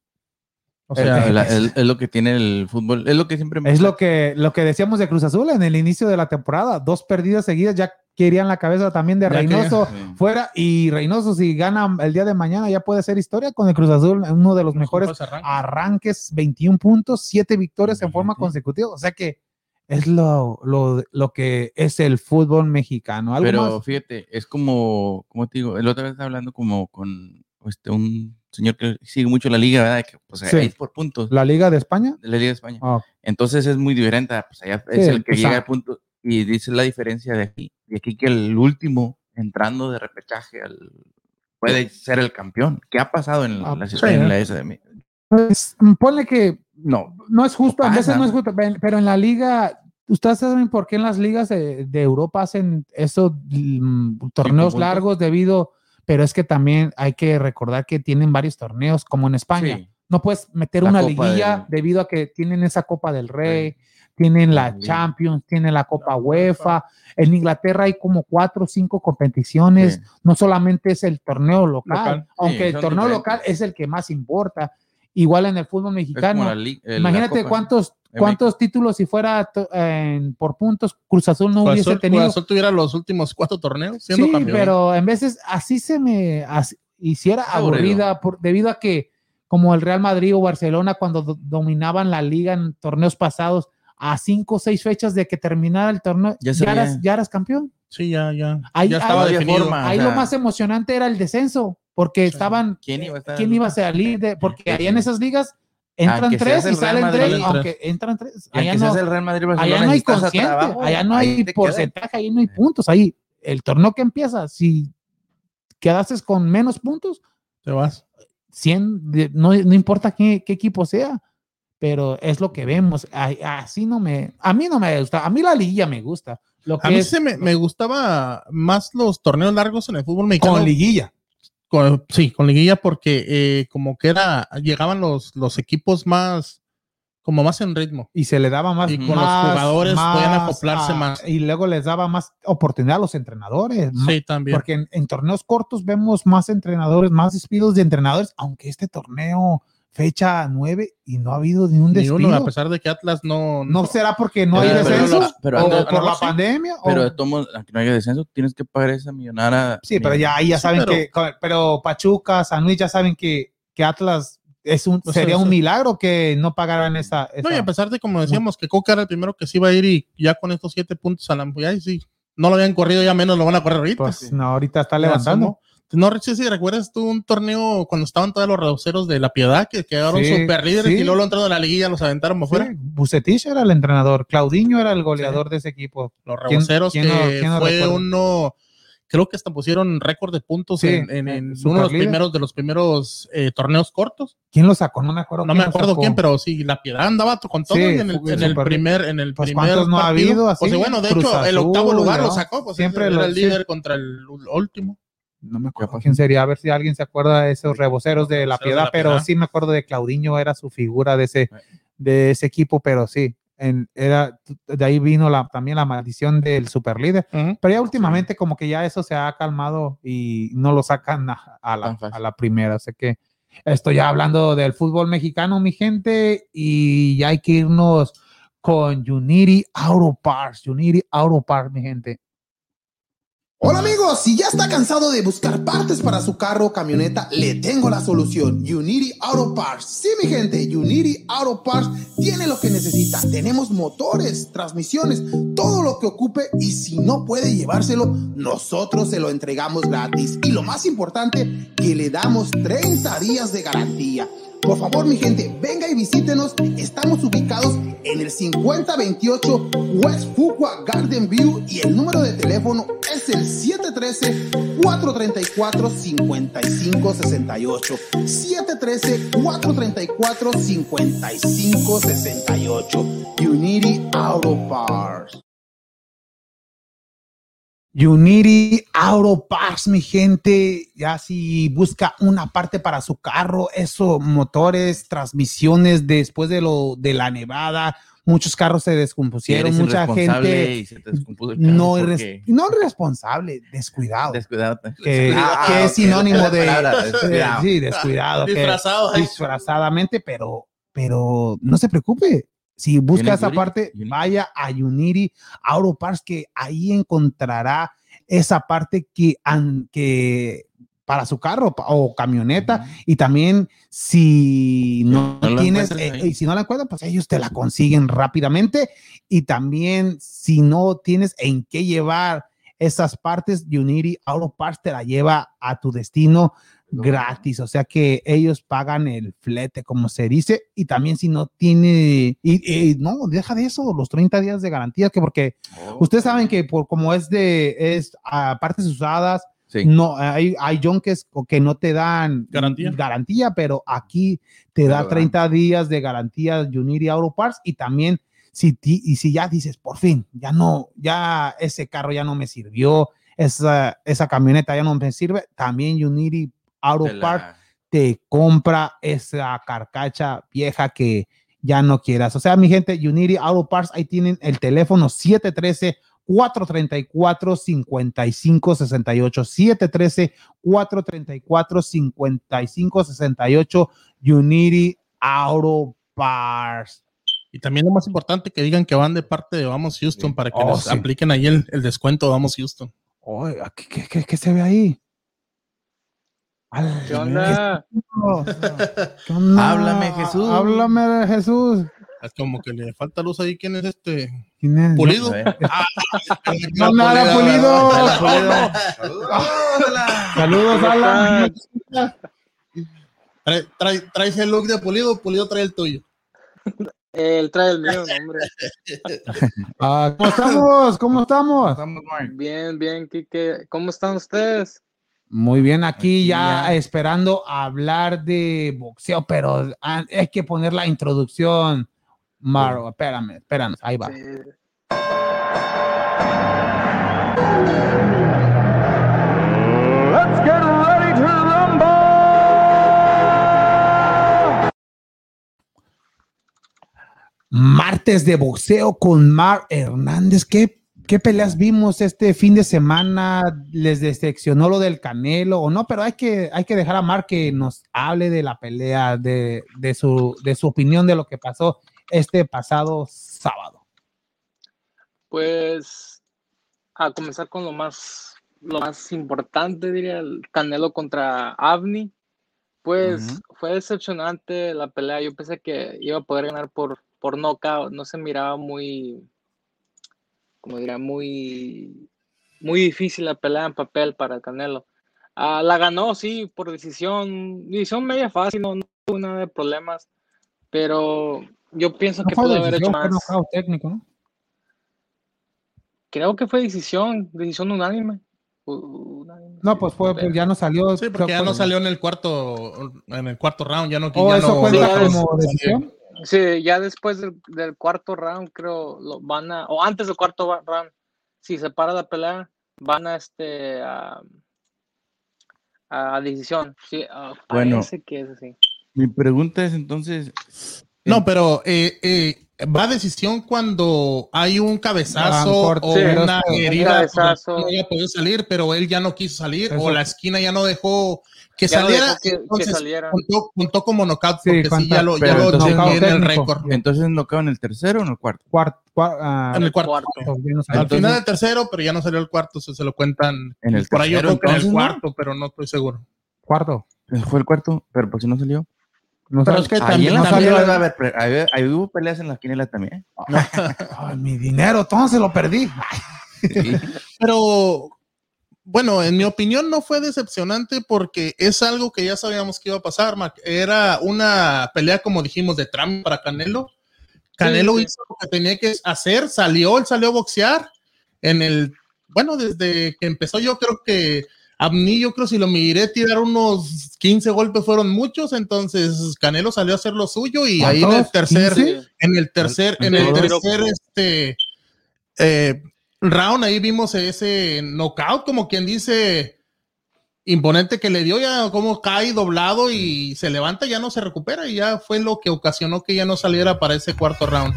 O sea, El- el- es lo que tiene el fútbol, es lo que siempre me Es lo que, lo que decíamos de Cruz Azul en el inicio de la temporada. Dos perdidas seguidas ya querían la cabeza también de Ya Reynoso fuera. Y Reynoso, si gana el día de mañana, ya puede hacer historia con el Cruz Azul, uno de los mejores arranques. arranques, 21 puntos, 7 victorias en forma consecutiva. O sea que es lo, lo, lo que es el fútbol mexicano. ¿Algo Pero más? fíjate, es como, como te digo, el otro vez estaba hablando como con este, un señor que sigue mucho la liga, ¿verdad? Que pues Sí. es por puntos. ¿La Liga de España? la Liga de España. Ah, Entonces es muy diferente. Pues allá es el que pues, llega ah. al punto y dice la diferencia de aquí. Y aquí que el último entrando de repechaje al- puede ser el campeón. ¿Qué ha pasado en Ah, la, sí, en la SM? pues, ponle que No, no es justo, a veces no es justo, pe- pero en la liga, ustedes saben por qué en las ligas de, de Europa hacen esos mm, torneos largos debido, pero es que también hay que recordar que tienen varios torneos, como en España. sí. No puedes meter La una liguilla del- debido a que tienen esa Copa del Rey, tienen la. Champions, tienen la Copa La UEFA. En Inglaterra hay como cuatro o cinco competiciones. Sí. No solamente es el torneo local, Local. aunque Sí, el torneo diferentes. local es el que más importa. Igual en el fútbol mexicano. eh, Imagínate Copa. cuántos, cuántos títulos si fuera to- en- por puntos Cruz Azul no Cruz hubiese tenido. Cruz Azul tuviera los últimos cuatro torneos siendo Sí, campeón. pero en veces así se me así- hiciera Es aburrida por, debido a que como el Real Madrid o Barcelona cuando do- dominaban la liga en torneos pasados a cinco o seis fechas de que terminara el torneo Ya eras, ya eras campeón. Sí, ya, ya. Ahí- ya ahí estaba había definido. forma. Ahí Ajá. lo más emocionante era el descenso porque Sí. estaban ¿Quién iba a estar? quién iba a salir de porque allá en esas ligas entran Aunque tres y salen Madrid, tres, aunque entran tres. Allá no, el Real Madrid, allá no hay consciente, trabajo, allá no ahí hay quedas. porcentaje, ahí no hay puntos. Ahí el torneo que empieza, si quedaste con menos puntos, Te vas. 100, de- no, no importa qué, qué equipo sea, pero es lo que vemos. Ay, Así no me, a mí no me gusta, a mí la liguilla me gusta. Lo que A mí es se me, me gustaba más los torneos largos en el fútbol mexicano. con liguilla. Con- sí, con liguilla porque eh, como que era, llegaban los, los equipos más, como más en ritmo. Y se le daba más. Y con los más- jugadores podían acoplarse ah, más. Y luego les daba más oportunidad a los entrenadores. Sí, también. Porque en, en torneos cortos vemos más entrenadores, más despidos de entrenadores, aunque este torneo fecha 9 y no ha habido ni un Ni despido. uno, a pesar de que Atlas no... ¿No será porque no hay Pero- descenso? pero ¿O anda- por no, la sí. pandemia? Pero o- de todos modos, aunque no haya descenso, tienes que pagar esa millonada. sí, pero ya ahí ya Sí, saben pero- que, pero Pachuca, San Luis ya saben que, que Atlas es un, Pues sería eso- un milagro que no pagaran esa. No, y a pesar de como decíamos que Coca era el primero que se iba a ir y ya con estos siete puntos a la ya sí, no lo habían corrido, ya menos lo van a correr ahorita. pues no, ahorita está Ya levantando. No, Richie, si recuerdas tú un torneo cuando estaban todos los reduceros de la piedad que quedaron Sí, super líderes sí. y luego lo entraron a la liguilla los aventaron por fuera. Sí, Bucetich era el entrenador, Claudinho era el goleador de ese equipo. Los ¿Quién- reboceros quién no- que no fue uno creo que hasta pusieron récord de puntos Sí, en, en- eh, en uno de los líder. primeros, de los primeros eh, torneos cortos. ¿Quién lo sacó? No me acuerdo. No me acuerdo quién, pero sí, la piedad andaba con todo Sí, en el, en el primer, en el Pues, primer ¿cuántos no ha partido. habido así? O sea, bueno, de Cruz hecho, el octavo lugar lo sacó, pues Siempre era el sí. líder contra el último. No me acuerdo quién sería, a ver si alguien se acuerda de esos reboceros de la piedad, pero sí me acuerdo de Claudiño, era su figura de ese, de ese equipo, pero sí, en- era, de ahí vino la, también la maldición del superlíder. Pero ya últimamente como que ya eso se ha calmado y no lo sacan a, a la, a la primera. Así que estoy ya hablando del fútbol mexicano, mi gente, y ya hay que irnos con Unity Auto Parts. Unity Auto Parts, mi gente. Hola amigos, si ya está cansado de buscar partes para su carro o camioneta, le tengo la solución. Unity Auto Parts. Sí, mi gente, Unity Auto Parts tiene lo que necesita. Tenemos motores, transmisiones, todo lo que ocupe y si no puede llevárselo, nosotros se lo entregamos gratis. Y lo más importante, que le damos 30 días de garantía. Por favor, mi gente, venga y visítenos. Estamos ubicados en el 5028 West Fuqua Garden View y el número de teléfono es el 713-434-5568. 713-434-5568. Unity Auto Parts. Unity Auto Parts, mi gente, ya si busca una parte para su carro, eso, motores, transmisiones, después de lo de la nevada, muchos carros se descompusieron, mucha gente y se te descompuso el carro no, irres- no irresponsable, descuidado. Descuidado. que, Ah, que es sinónimo de palabra, descuidado. sí, descuidado, que- disfrazadamente, pero, pero no se preocupe. Si busca ¿Tienes esa parte, vaya a Unity Auto Parts, que ahí encontrará esa parte que, an- que para su carro o camioneta. Y también, si no, tienes, encuentras eh, y si no la encuentran, pues ellos te la consiguen rápidamente. Y también, si no tienes en qué llevar esas partes, Unity Auto Parts te la lleva a tu destino gratis, o sea que ellos pagan el flete, como se dice, y también si no tiene, y, y no, deja de eso, los 30 días de garantía, que porque Oh, ustedes saben que por como es de, es a partes usadas, Sí. no, hay, hay junkers o que no te dan Garantía. garantía, pero aquí te da lo dan. 30 días de garantía Unity Auto Parts y también si, ti- y si ya dices, por fin, ya no, ya ese carro ya no me sirvió, esa, esa camioneta ya no me sirve, también Unity Auto te la- Parts te compra esa carcacha vieja que ya no quieras. O sea, mi gente, Unity Auto Parts, ahí tienen el teléfono 713 434 5568 713 434 5568 Unity Auto Parts. Y también lo más importante que digan que van de parte de Vamos Houston para que Oh, les sí. apliquen ahí el, el descuento de Vamos Houston. Oye, ¿qué, qué- qué- qué se ve ahí? ¿Qué onda? ¿Qué onda? Háblame, Jesús. Háblame, Jesús. Es como que le falta luz ahí. ¿Quién es este? ¿Quién es? Pulido. A ver. No, nada, Pulido. Saludos, ¿Cómo Alan. Trae, trae- traes el look de Pulido, Pulido trae el tuyo. Él trae el mío, no, hombre. Ah, ¿Cómo estamos? ¿Cómo estamos? Estamos, Mark. Bien, bien, Kike. ¿Cómo están ustedes? Muy bien, aquí Aquí ya, ya. esperando hablar de boxeo, pero ah, hay que poner la introducción. Maro, espérame, espérame, ahí va. Sí. Martes de boxeo con Mar Hernández. ¿Qué, ¿Qué peleas vimos este fin de semana? ¿Les decepcionó lo del Canelo o no? Pero hay que, hay que dejar a Mar que nos hable de la pelea, de, de, su, de su opinión de lo que pasó este pasado sábado. Pues a comenzar con lo más, lo más importante, diría, el Canelo contra Avni. Pues fue decepcionante la pelea. Yo pensé que iba a poder ganar por, por knockout. No se miraba muy, como diría, muy, muy difícil la pelea en papel para el Canelo. Ah, la ganó, sí, por decisión, decisión media fácil, no, no tuvo nada de problemas, pero yo pienso No que fue pudo haber hecho más. técnico, ¿no? Creo que fue decisión, decisión unánime. Unánime. No, pues fue, pues ya no salió. Sí, creo porque ya no salió en el cuarto, en el cuarto round, ya no. Oh, ya eso no- cuenta como decisión. Sí, ya después del, del cuarto round, creo, lo van a, o antes del cuarto round, si se para la pelea, van a este a, a decisión. Sí, Bueno. parece que es así. Mi pregunta es entonces, No, pero eh, eh, va a decisión cuando hay un cabezazo Ah, o sí, una un herida no iba a poder salir, pero él ya no quiso salir Eso. o la esquina ya no dejó que Ya no saliera. dejó que- que entonces saliera. contó, contó como knockout Sí, porque sí, ya lo, ya Pero lo entonces- tenía en el récord. entonces no cabe en el tercero o en el cuarto. Cuart- cua- ah, En el cuarto. No. Al final del tercero, pero ya no salió el cuarto, se, se lo cuentan. En el por ahí yo creo que en el cuarto, pero no estoy seguro. Cuarto. Fue el cuarto, pero pues si no salió. No es que también, las salió- va a haber, pre- ahí, ahí hubo peleas en las quinielas también. Ay, mi dinero, todo se lo perdí. Sí. Pero bueno, en mi opinión no fue decepcionante porque es algo que ya sabíamos que iba a pasar, Mac. Era una pelea, como dijimos, de trampa para Canelo. Canelo sí. hizo lo que tenía que hacer, salió, él salió a boxear en el, bueno, desde que empezó yo creo que a mí yo creo si lo miré tirar unos 15 golpes fueron muchos, entonces Canelo salió a hacer lo suyo y ahí en el tercer, ¿15? en el tercer, en el tercer, este, eh, round, ahí vimos ese knockout, como quien dice, imponente que le dio ya como cae doblado y se levanta, ya no se recupera y ya fue lo que ocasionó que ya no saliera para ese cuarto round.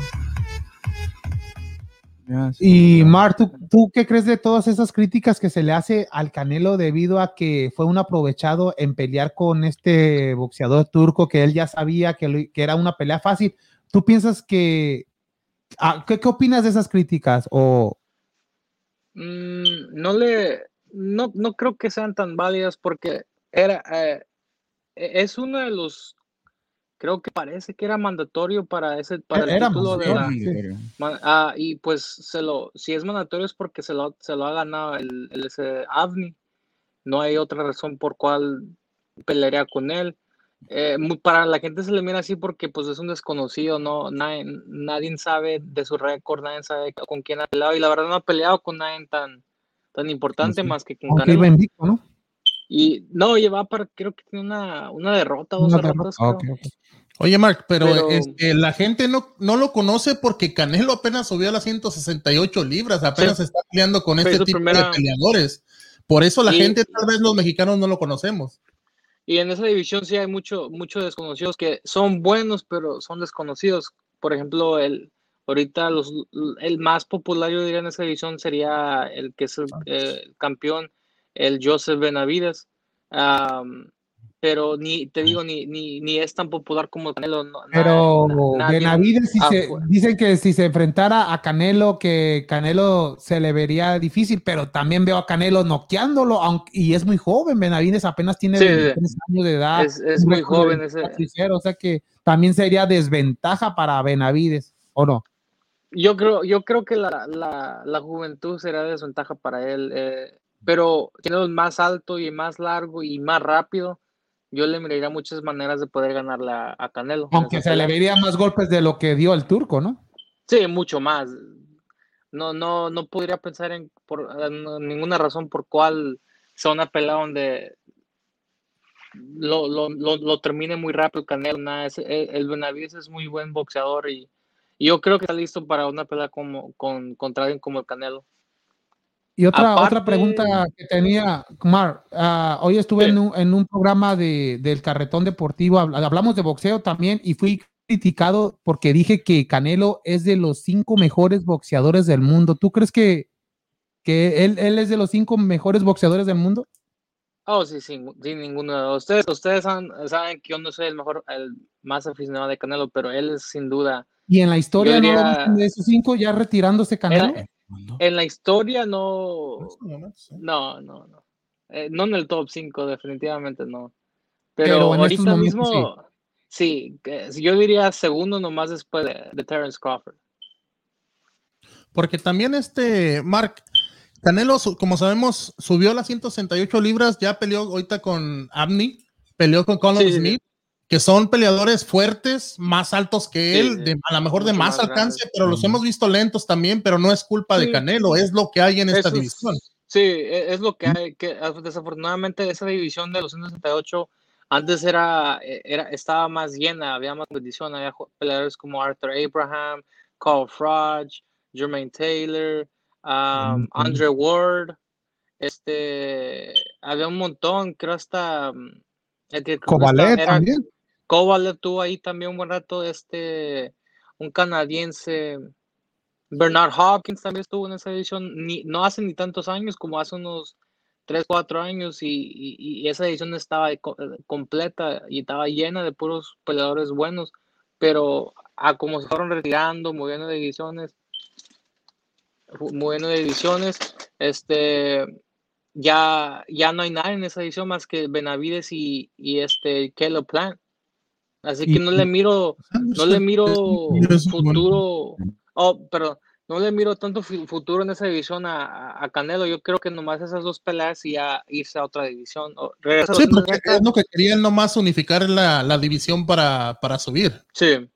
Sí. Y Mar, ¿tú, ¿tú qué crees de todas esas críticas que se le hace al Canelo debido a que fue un aprovechado en pelear con este boxeador turco que él ya sabía que, lo- que era una pelea fácil? ¿Tú piensas que... ah, ¿qué, ¿Qué opinas de esas críticas? O, Mm, no le, no, no creo que sean tan válidas porque era, eh, e- es uno de los, creo que parece que era mandatorio para ese, para el Era título de la, ah, y pues se lo, si es mandatorio es porque se lo, se lo ha ganado el, el ese Avni. No hay otra razón por cual pelearía con él. Eh, para la gente se le mira así porque pues es un desconocido, no, nadie, nadie sabe de su récord, nadie sabe con quién ha peleado y la verdad no ha peleado con nadie tan, tan importante sí. más que con Canelo. invicto, ¿no? Y no, lleva para, creo que tiene una, una derrota, dos Una derrotas. Oye, Mark, pero, Pero- este, la gente no, no lo conoce porque Canelo apenas subió a las 168 libras, apenas Sí. está peleando con Fue este tipo primera- de peleadores. Por eso la Y- gente, tal vez los mexicanos no lo conocemos. Y en esa división sí hay mucho, muchos desconocidos que son buenos, pero son desconocidos. Por ejemplo, el ahorita los, el más popular, yo diría, en esa división sería el que es el, eh, campeón, el Joseph Benavides. Am, pero ni, te digo, ni, ni, ni es tan popular como Canelo. no- Pero na- Benavides, si se, dicen que si se enfrentara a Canelo, que Canelo se le vería difícil, pero también veo a Canelo noqueándolo, aunque, y es muy joven, Benavides apenas tiene Sí, sí. 23 años de edad. Es- muy joven ese. 24 y cero, o sea que también sería desventaja para Benavides, ¿o no? Yo creo, yo creo que la, la, la juventud será desventaja para él, eh, pero el más alto y más largo y más rápido. Yo le miraría muchas maneras de poder ganarle a, a Canelo. Aunque se le vería más golpes de lo que dio el turco, ¿no? Sí, mucho más. No, no, no podría pensar en, por, en ninguna razón por cuál sea una pelea donde lo, lo, lo, lo termine muy rápido Canelo. Nada, es- el, el Benavides es muy buen boxeador y, y yo creo que está listo para una pelea como, con, contra alguien como el Canelo. Y otra, Aparte- otra pregunta que tenía, Mar, ah, hoy estuve Sí. en, un, en un programa de, del Carretón Deportivo, habl- hablamos de boxeo también y fui criticado porque dije que Canelo es de los cinco mejores boxeadores del mundo. ¿Tú crees que, que él, él es de los cinco mejores boxeadores del mundo? Oh, sí, sí, sin ninguno de ustedes. Ustedes saben, saben que yo no soy el mejor, el más aficionado de Canelo, pero él es sin duda. Y en la historia no diría- viste de esos cinco ya retirándose Canelo. En, en la historia no, No, no, no. Eh, no en el top 5, definitivamente no. Pero, Pero ahorita momentos mismo, sí, que- yo diría segundo nomás después de, de Terence Crawford. Porque también este, Mark, Canelo, como sabemos, subió las 168 libras, ya peleó ahorita con Abney, peleó con Conor Sí, sí, sí. Smith, que son peleadores fuertes, más altos que Sí, él, sí. de, a lo mejor de más más alcance, pero los hemos visto lentos también, pero no es culpa de. Canelo, es lo que hay en esta Eso es- división. Sí, e- es lo que hay, que desafortunadamente esa división de los 168 antes era, e- era, estaba más llena, había más bendición, había peleadores como Arthur Abraham, Carl Froch, Jermaine Taylor, um. Andre Ward, este, había un montón, creo hasta mm, el que Kovalev también. Kovalev tuvo ahí también un buen rato, este, un canadiense, Bernard Hopkins también estuvo en esa edición, no hace ni tantos años, como hace unos 3, 4 años, y, y- esa edición estaba co- completa y estaba llena de puros peleadores buenos, pero a como se fueron retirando, moviendo de divisiones, fu- moviendo de divisiones, este, ya, ya no hay nadie en esa edición más que Benavides y, y este Caleb Plant. Así Y- que no le miro, no le miro futuro, oh, perdón, no le miro tanto fu- futuro en esa división a, a- a Canelo. Yo creo que nomás esas dos peleas y ya irse a otra división. O a Sí, porque 160. es lo que querían nomás unificar la, la división para, para subir. Sí.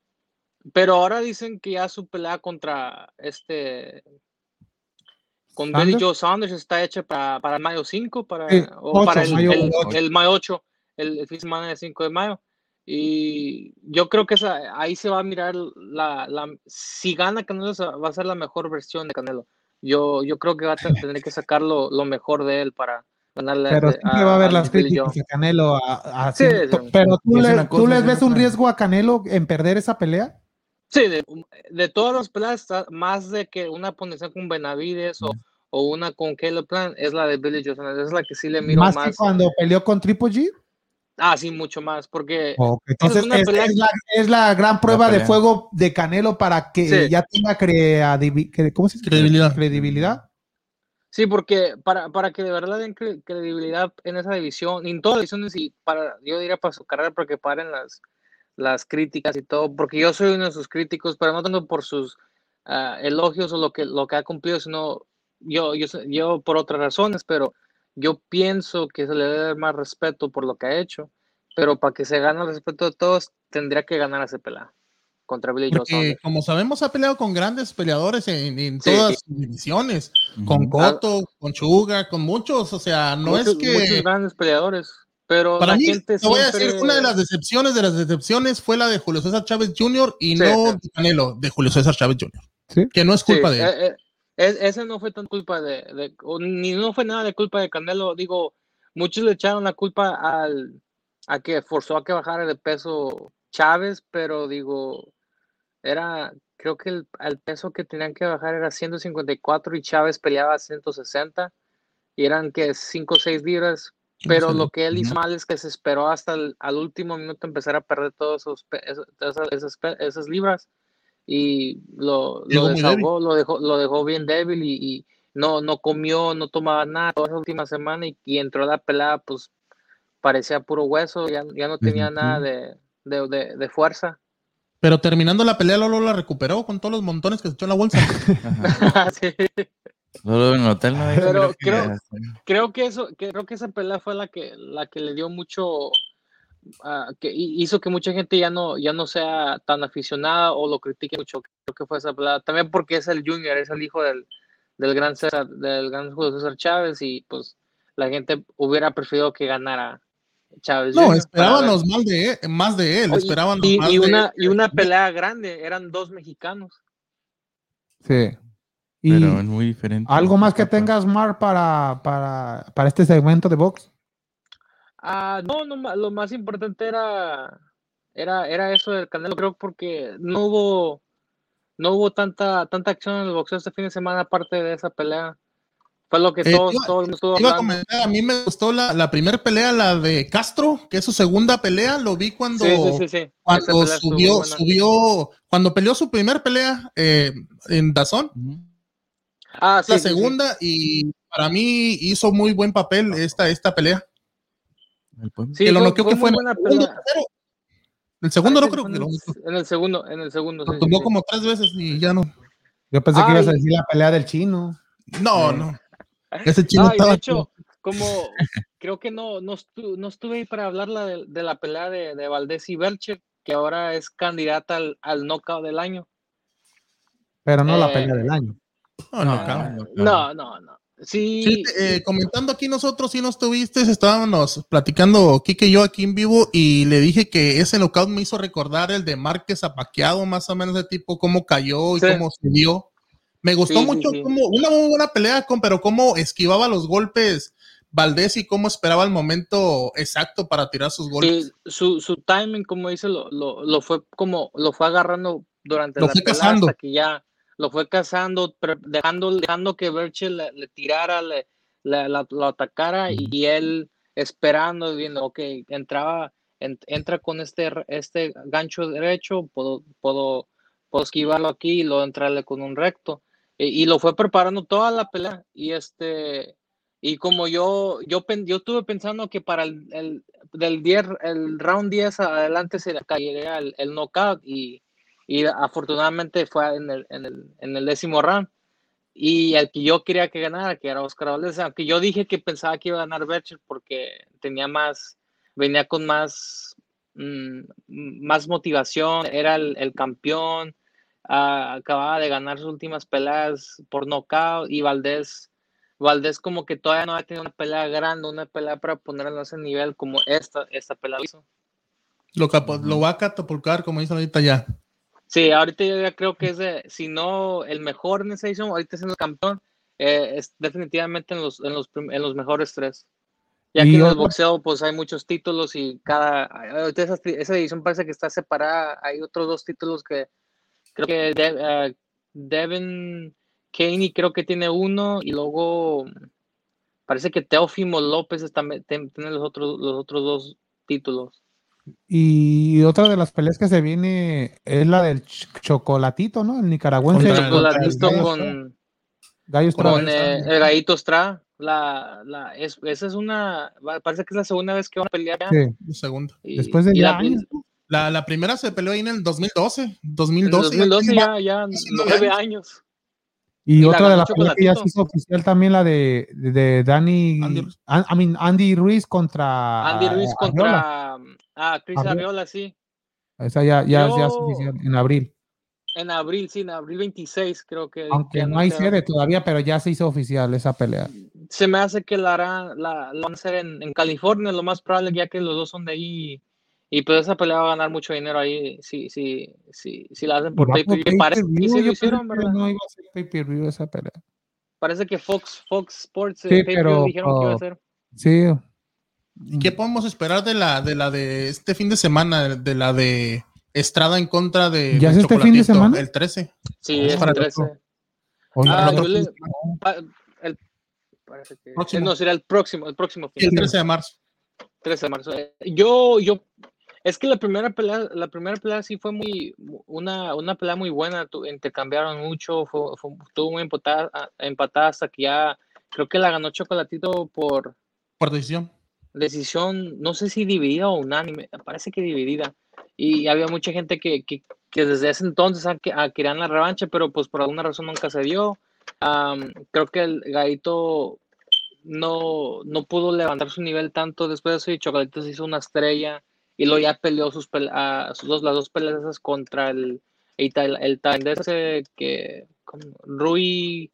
Pero ahora dicen que ya su pelea contra este con Billy. Joe Saunders está hecha para, para mayo 5, para, Sí, o para el, mayo el- el mayo 8, el, el fin de semana del 5 de mayo. Y yo creo que esa, ahí se va a mirar la, la si gana Canelo va a ser la mejor versión de Canelo. Yo, yo creo que va a te- tener que sacar lo, lo mejor de él para ganarle Pero a- siempre va a haber a las críticas a Canelo. a- a- Sí, sí, sí. Pero tú, le- cosa, ¿tú les es ves un riesgo a Canelo en perder esa pelea? Sí, de, de todas las peleas, más de que una ponderación con Benavides o, o una con Caleb Plant, es la de Billy Joe es la que sí le miro Más más. que cuando peleó con Triple G. Ah, sí, mucho más, porque Entonces, una es, pelea- es la, es la gran prueba de fuego de Canelo para que Sí. ya tenga ¿cómo se dice? Credibilidad. credibilidad. Sí, porque para, para que de verdad den cre- credibilidad en esa división, en todas las divisiones, y para, yo diría para su carrera, para que paren las, las críticas y todo, porque yo soy uno de sus críticos, pero no tanto por sus ah, elogios o lo que, lo que ha cumplido, sino yo, yo, yo por otras razones, pero yo pienso que se le debe dar más respeto por lo que ha hecho, pero para que se gane el respeto de todos, tendría que ganar ese pelea contra Billy Joe como sabemos, ha peleado con grandes peleadores en, en Sí. todas sus divisiones. Con Ujú. Cotto, con Chuga, con muchos. O sea, no muchos, es que. muchos grandes peleadores, pero Para la mí, gente te voy a decir, siempre- una de las decepciones de las decepciones fue la de Julio César Chávez Jr. y Sí, no de Canelo, de Julio César Chávez Jr. Sí. Que no es culpa Sí, de él. eh, eh, es- ese no fue tan culpa de, de- o ni no fue nada de culpa de Canelo. Digo, muchos le echaron la culpa al a que forzó a que bajara de peso Chávez, pero digo, era, creo que el, el peso que tenían que bajar era 154 y Chávez peleaba a 160 y eran que 5 o 6 libras. Pero sé. lo que él hizo mal es que se esperó hasta el al último minuto empezar a perder esos, esas, esas pe- esas libras y lo, lo desahogó, lo dejó, lo dejó bien débil y, y no, no comió, no tomaba nada toda esa última semana y, y entró a la pelada, pues parecía puro hueso, ya, ya no tenía nada de, de, de- de fuerza. Pero terminando la pelea, Lolo la recuperó con todos los montones que se echó en la bolsa. Sí. Solo en el hotel no Pero respirar. creo que eso creo que esa pelea fue la que la que le dio mucho ah, que hi- hizo que mucha gente ya no ya no sea tan aficionada o lo critique mucho creo que fue esa pelea también porque es el junior es el hijo del, del gran César del gran Julio César Chávez y pues la gente hubiera preferido que ganara Chávez No, esperábamos más de él, más de él. Oye, Esperábamos y, más y de una él. y una pelea grande eran dos mexicanos Sí. Y Pero es muy diferente. algo más que tengas, Mar, para, para, para este segmento de box. Ah, no, no, lo más importante era, era, era eso del Canelo, creo, porque no hubo, no hubo tanta, tanta acción en el boxeo este fin de semana, aparte de esa pelea. Fue lo que Eh, todos, iba- todo el mundo estuvo Iba a hablando. comentar, a mí me gustó la, la primera pelea, la de Castro, que es su segunda pelea. Lo vi cuando, Sí, sí, sí, sí. Esa cuando subió, subió, cuando peleó su primer pelea eh, en Dazón. Ah, la segunda, y para mí hizo muy buen papel esta, esta pelea. El pueblo. Sí, que lo fue- noqueó fue que fue en el segundo. El segundo Ah, no sí, creo que en lo, el, en el segundo, en el segundo, lo sí, sí, tumbó sí. como tres veces y ya no. Yo pensé que ibas a Ay. decir la pelea del chino. No, Sí. no. Ese chino No, y de estaba. hecho, como creo que no, no, estu- no estuve ahí para hablar la de, de la pelea de, de Valdés y Belcher, que ahora es candidata al, al knockout del año. Pero no la Eh, pelea del año. No, no, Ah, no, no, no. Sí, Sí, eh, comentando aquí nosotros, si no estuviste, estábamos platicando Kike y yo aquí en vivo y le dije que ese knockout me hizo recordar el de Márquez apaqueado, más o menos de tipo cómo cayó y Sí. cómo se dio. Me gustó Sí, mucho como una muy buena pelea, con, pero cómo esquivaba los golpes Valdés y cómo esperaba el momento exacto para tirar sus golpes. Su, su timing, como dice, lo, lo, lo fue como lo fue agarrando durante Lo la fue pelea cazando. hasta que ya lo fue cazando, dejando, dejando que Berchel le, le tirara, le, le- la- lo atacara y, y él esperando, viendo, ok, entraba, en- entra con este, este gancho derecho, puedo, puedo, puedo esquivarlo aquí y luego entrarle con un recto. Y, y lo fue preparando toda la pelea. Y este, y como yo, yo, yo estuve pensando que para el, el- del 10, el round 10 adelante se le caería el, el knockout y, y afortunadamente fue en el, en, el, en el décimo round. Y el que yo quería que ganara, que era Oscar Valdez, aunque yo dije que pensaba que iba a ganar Bercher porque tenía más, venía con más, mm, más motivación, era el, el campeón, ah, acababa de ganar sus últimas peleas por knockout y Valdés, Valdés como que todavía no había tenido una pelea grande, una pelea para ponerlo a ese nivel como esta, esta pelea hizo. Lo, capo- lo va a catapultar, como dicen ahorita ya. Sí, ahorita yo ya creo que es de, si no el mejor en esa edición, ahorita siendo campeón, eh, es definitivamente en los, en los, en los mejores tres. Ya Y que en el boxeo pues hay muchos títulos y cada, esa, esa edición parece que está separada, hay otros dos títulos que creo que De- eh, Devin Caney creo que tiene uno y luego parece que Teófimo López está, tiene los otros, los otros dos títulos. Y otra de las peleas que se viene es la del ch- chocolatito, ¿no? El nicaragüense. Contra el- contra el Chocolatito con... Gallo con eh, el Gallito Estrada. La, la, es, esa es una, parece que es la segunda vez que van a pelear. ya. Sí, Un segundo. Y- Después de y ya la- años. La, la primera se peleó ahí en el 2012. en 2012. 2012 ya, ya nueve nueve años. Y, otra de las peleas que ya se hizo oficial también la de, de, Andy. An- I mean, Andy Ruiz contra Andy Ruiz Arreola. Ah, Chris Arreola. Arreola, sí. Esa ya, ya, ya es Yo- oficial en abril. En abril, sí, en abril 26 creo que. Aunque que no hay sede todavía, pero ya se hizo oficial esa pelea. Se me hace que la harán, la, la van a hacer en, en California, lo más probable, ya que los dos son de ahí. Y pues esa pelea va a ganar mucho dinero ahí si, si, si, si la hacen por Va pay por Parece que pay-per-view, sí yo lo hicieron, ¿verdad? No iba a ser pay-per-view esa pelea. Parece que Fox, Fox Sports eh, Sí, pay-per-view pero, dijeron que iba a ser. Sí, ¿Y ¿Qué podemos esperar de la de la de este fin de semana? De la de Estrada en contra de. ¿Ya es este fin de Chocolatito, semana? El 13. Sí, es es para el el 13. Oye, Ah, el otro yo le- fin de semana. pa- el, parece que, Próximo. no, será el próximo, el próximo Sí, el fin, 13 de marzo. 13 de marzo. Eh, Yo, yo, es que la primera pelea, la primera pelea sí fue muy, una, una pelea muy buena, tu- intercambiaron mucho, fue, fue- estuvo muy empatada, empatada hasta que ya, creo que la ganó Chocolatito por Por decisión. Decisión, no sé si dividida o unánime, parece que dividida. Y había mucha gente que, que, que desde ese entonces querían la revancha, pero pues por alguna razón nunca se dio. Am, creo que el Gallito no, no pudo levantar su nivel tanto después de eso y Chocolatito se hizo una estrella y luego ya peleó sus, dos, las dos peleas contra el, el, el que. Rui,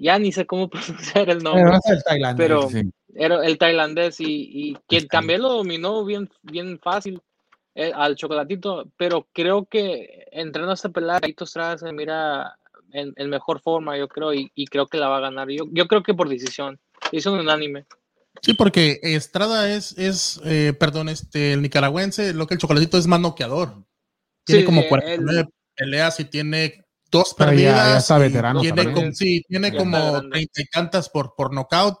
Ya ni sé cómo pronunciar el nombre. pero es el tailandés. Pero Sí. era el tailandés y, y quien también lo dominó bien, bien fácil eh, al chocolatito, pero creo que entrando a esta pelea, Gaito Estrada se mira en, en mejor forma, yo creo, y, y creo que la va a ganar. Yo, yo creo que por decisión. Un unánime. Sí, porque Estrada es, es eh, perdón, este, el nicaragüense, lo que el chocolatito es más noqueador. Tiene Sí, como él- 49 peleas y tiene dos Pero ya- ya perdidas. está y veterano Tiene como, sí, tiene Ya como. 30 y tantas por, por knockout.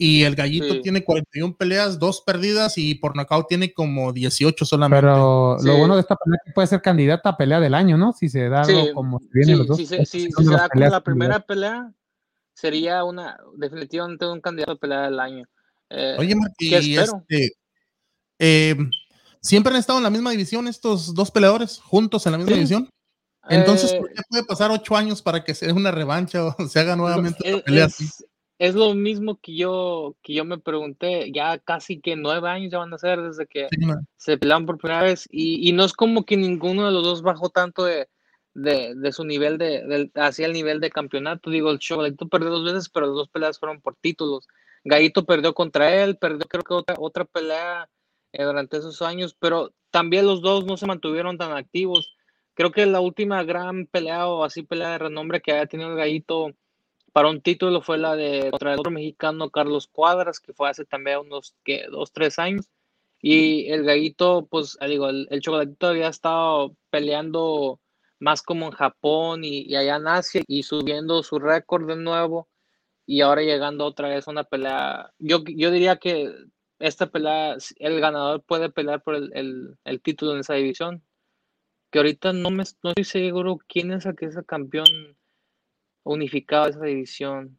Y el gallito Sí. tiene 41 peleas, dos perdidas y por knockout tiene como 18 solamente. Pero lo bueno de esta pelea es que puede ser candidata a pelea del año, ¿no? Si se da algo Sí, como Sí, los dos. si se, si- se da como la primera pelea, sería una definitivamente un candidato a pelea del año. Eh, Oye, Martí, ¿qué espero? este, eh, siempre han estado en la misma división estos dos peleadores, juntos en la misma Sí. división. Entonces, Eh, ¿por qué puede pasar ocho años para que se dé una revancha o se haga nuevamente es, una pelea así? es- es lo mismo que yo, que yo me pregunté, ya casi que nueve años ya van a ser desde que Sí, se pelearon por primera vez y, y no es como que ninguno de los dos bajó tanto de, de, de su nivel de, del- hacia el nivel de campeonato. Digo, el Chocolatito perdió dos veces, pero las dos peleas fueron por títulos. Gallito perdió contra él, perdió creo que otra, otra pelea eh, durante esos años, pero también los dos no se mantuvieron tan activos. Creo que la última gran pelea o así pelea de renombre que haya tenido el Gallito para un título fue la de contra el otro mexicano Carlos Cuadras, que fue hace también unos dos, tres años. Y el Gallito, pues ah, digo, el, el Chocolatito había estado peleando más como en Japón y, y allá en Asia y subiendo su récord de nuevo y ahora llegando otra vez a una pelea. Yo, yo diría que esta pelea, el ganador puede pelear por el, el- el título en esa división. Que ahorita no, me, no estoy seguro quién es el que es el campeón unificado de esa división.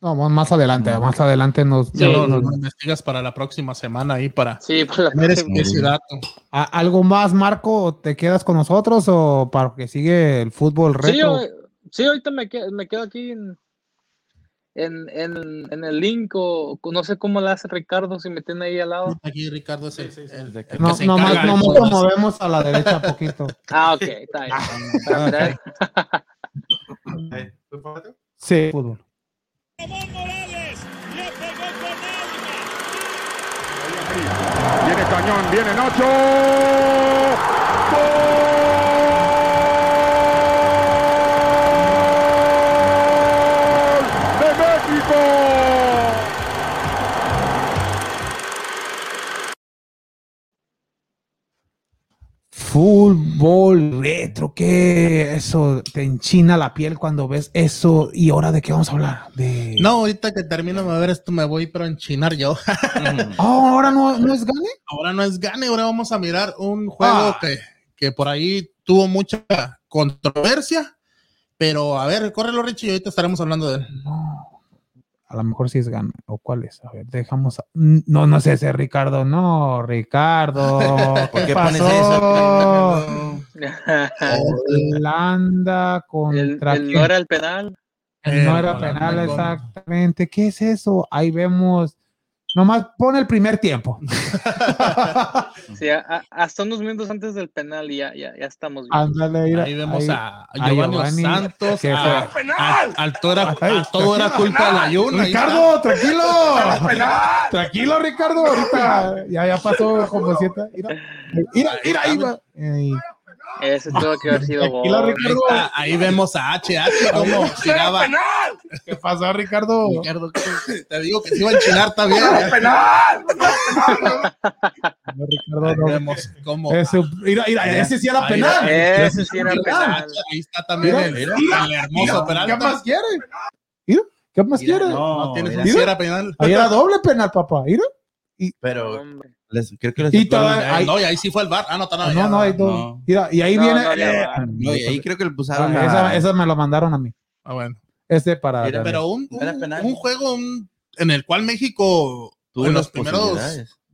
No, más- adelante, más adelante nos, Sí. No, nos- no, no investigas para la próxima semana ahí para Sí, tener ese, dato. ¿A- ¿Algo más, Marco? ¿Te quedas con nosotros o para que sigue el fútbol Sí, retro? yo- sí, ahorita me quedo, me quedo aquí en, en, en, en el link o no sé cómo le hace Ricardo si me tiene ahí al lado. Aquí Ricardo es el, Sí, sí, sí. el- el que no, se nomás, encarga de nomás todo lo eso. movemos a la derecha poquito. Ah, ok, está bien. Mirar. Eh. Sí, fútbol. Viene Cañón, viene Nacho. ¡Gol Fútbol retro, ¿qué? Eso te enchina la piel cuando ves eso. ¿Y ahora de qué vamos a hablar? De... No, ahorita que termino de ver esto me voy pero a enchinar yo. Oh, ahora no, no es gane. Ahora no es gane, ahora vamos a mirar un juego Ah. que, que por ahí tuvo mucha controversia. Pero a ver, córrelo, Richie, y ahorita estaremos hablando de él. No. A lo mejor sí es gane. ¿O cuál es? A ver, dejamos. a- No, no sé ese Ricardo. No, Ricardo. ¿Por ¿Qué, qué pones pasó? eso? Holanda contra. el no era el penal. El no Eh, era Holanda penal, exactamente. ¿Qué es eso? Ahí vemos. Nomás pone el primer tiempo. Sí, a- a- hasta unos minutos antes del penal y ya, ya, ya estamos bien. Ándale, mira, Ahí vemos ahí. a a Giovanni, Santos. a- a- al todo era, todo era culpa de la Yuna. Ricardo, tranquilo. tranquilo, Ricardo. Ahorita ya, ya pasó como siete. Mira, mira, mira ahí va. Ese tuvo que haber sido gol. Ahí, está, ahí vemos a HH como tiraba. ¿Qué pasó, Ricardo? Ricardo, te digo que se iba a enchinar también. No, Ricardo, no. vemos cómo. Ese, mira, mira, ese sí era Ahí, penal. Ese sí era penal. Ahí está también Mira, el, mira, el hermoso ¿Qué Peralta. más quiere? Mira, ¿qué más Mira, quiere? no, No tienes siquiera penal. Ahí era doble penal, papá. Mira. pero Hombre. Les- creo que les Y toda- Ahí, ahí- no, y ahí sí fue el bar. Ah, no, no, No, no, hay dos. no. Mira, y ahí No, viene. no eh, VAR. No, y ahí creo que le pusieron Ah, esa, esa me lo mandaron a mí. Ah, bueno. Este para. Mira, Pero un, Era un, penal. un juego un- en el cual México tuvo en los primeros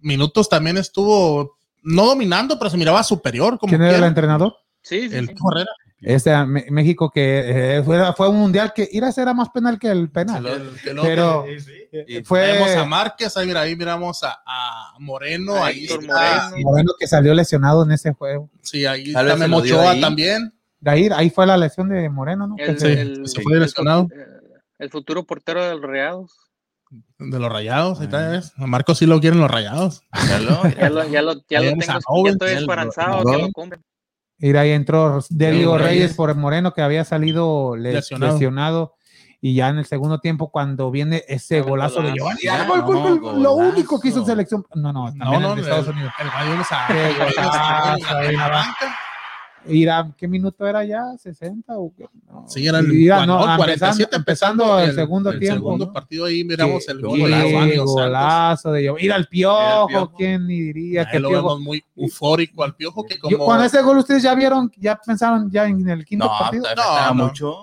minutos también estuvo no dominando, pero se miraba superior. Como ¿Quién era el entrenador? Sí, sí, El sí. Herrera. Este México que eh, fue, fue un mundial que ir a ser era más penal que el penal. Que Pero Sí, sí. eh, Y fue Vemos a Márquez, ahí, mira, ahí miramos a, a Moreno, A ahí está, Moreno. que salió lesionado en ese juego. sí, ahí Tal está vez se Memo lo dio Ochoa ahí. también. De ahí, ahí fue la lesión de Moreno, ¿no? El, Sí, el- se fue lesionado. el- el futuro portero de los Rayados. De los rayados, ahí está, Ah. ¿ves? A Marcos sí lo quieren los rayados. Ya lo, ya lo, ya lo Tenemos tengo, a ya estoy esperanzado que lo compren. Mira, ahí entró Diego Reyes. Reyes. por Moreno que había salido le- Lesionado. lesionado. Y ya en el segundo tiempo, cuando viene ese Ah, golazo de golazo. Giovanni, Ya, gol, no, gol, lo golazo. único que hizo en selección. No, no, también No, no, en el, Estados Unidos. el- ahí vemos a Golazo. Mira, ¿qué minuto era ya? ¿60 o qué? No. Sí, era el Mira, no, no, empezando, empezando el, segundo tiempo. segundo ¿no? partido ahí miramos Qué- el qué gol de Giovanni qué Dos Santos. golazo de Giovanni. Mira el Mira el piojo, Piojo. ¿quién ni diría Ahí que lo piojo? vemos muy eufórico al piojo que Yo- como cuando ese gol ustedes ya vieron, ya pensaron ya en el quinto No, partido. No, no. mucho.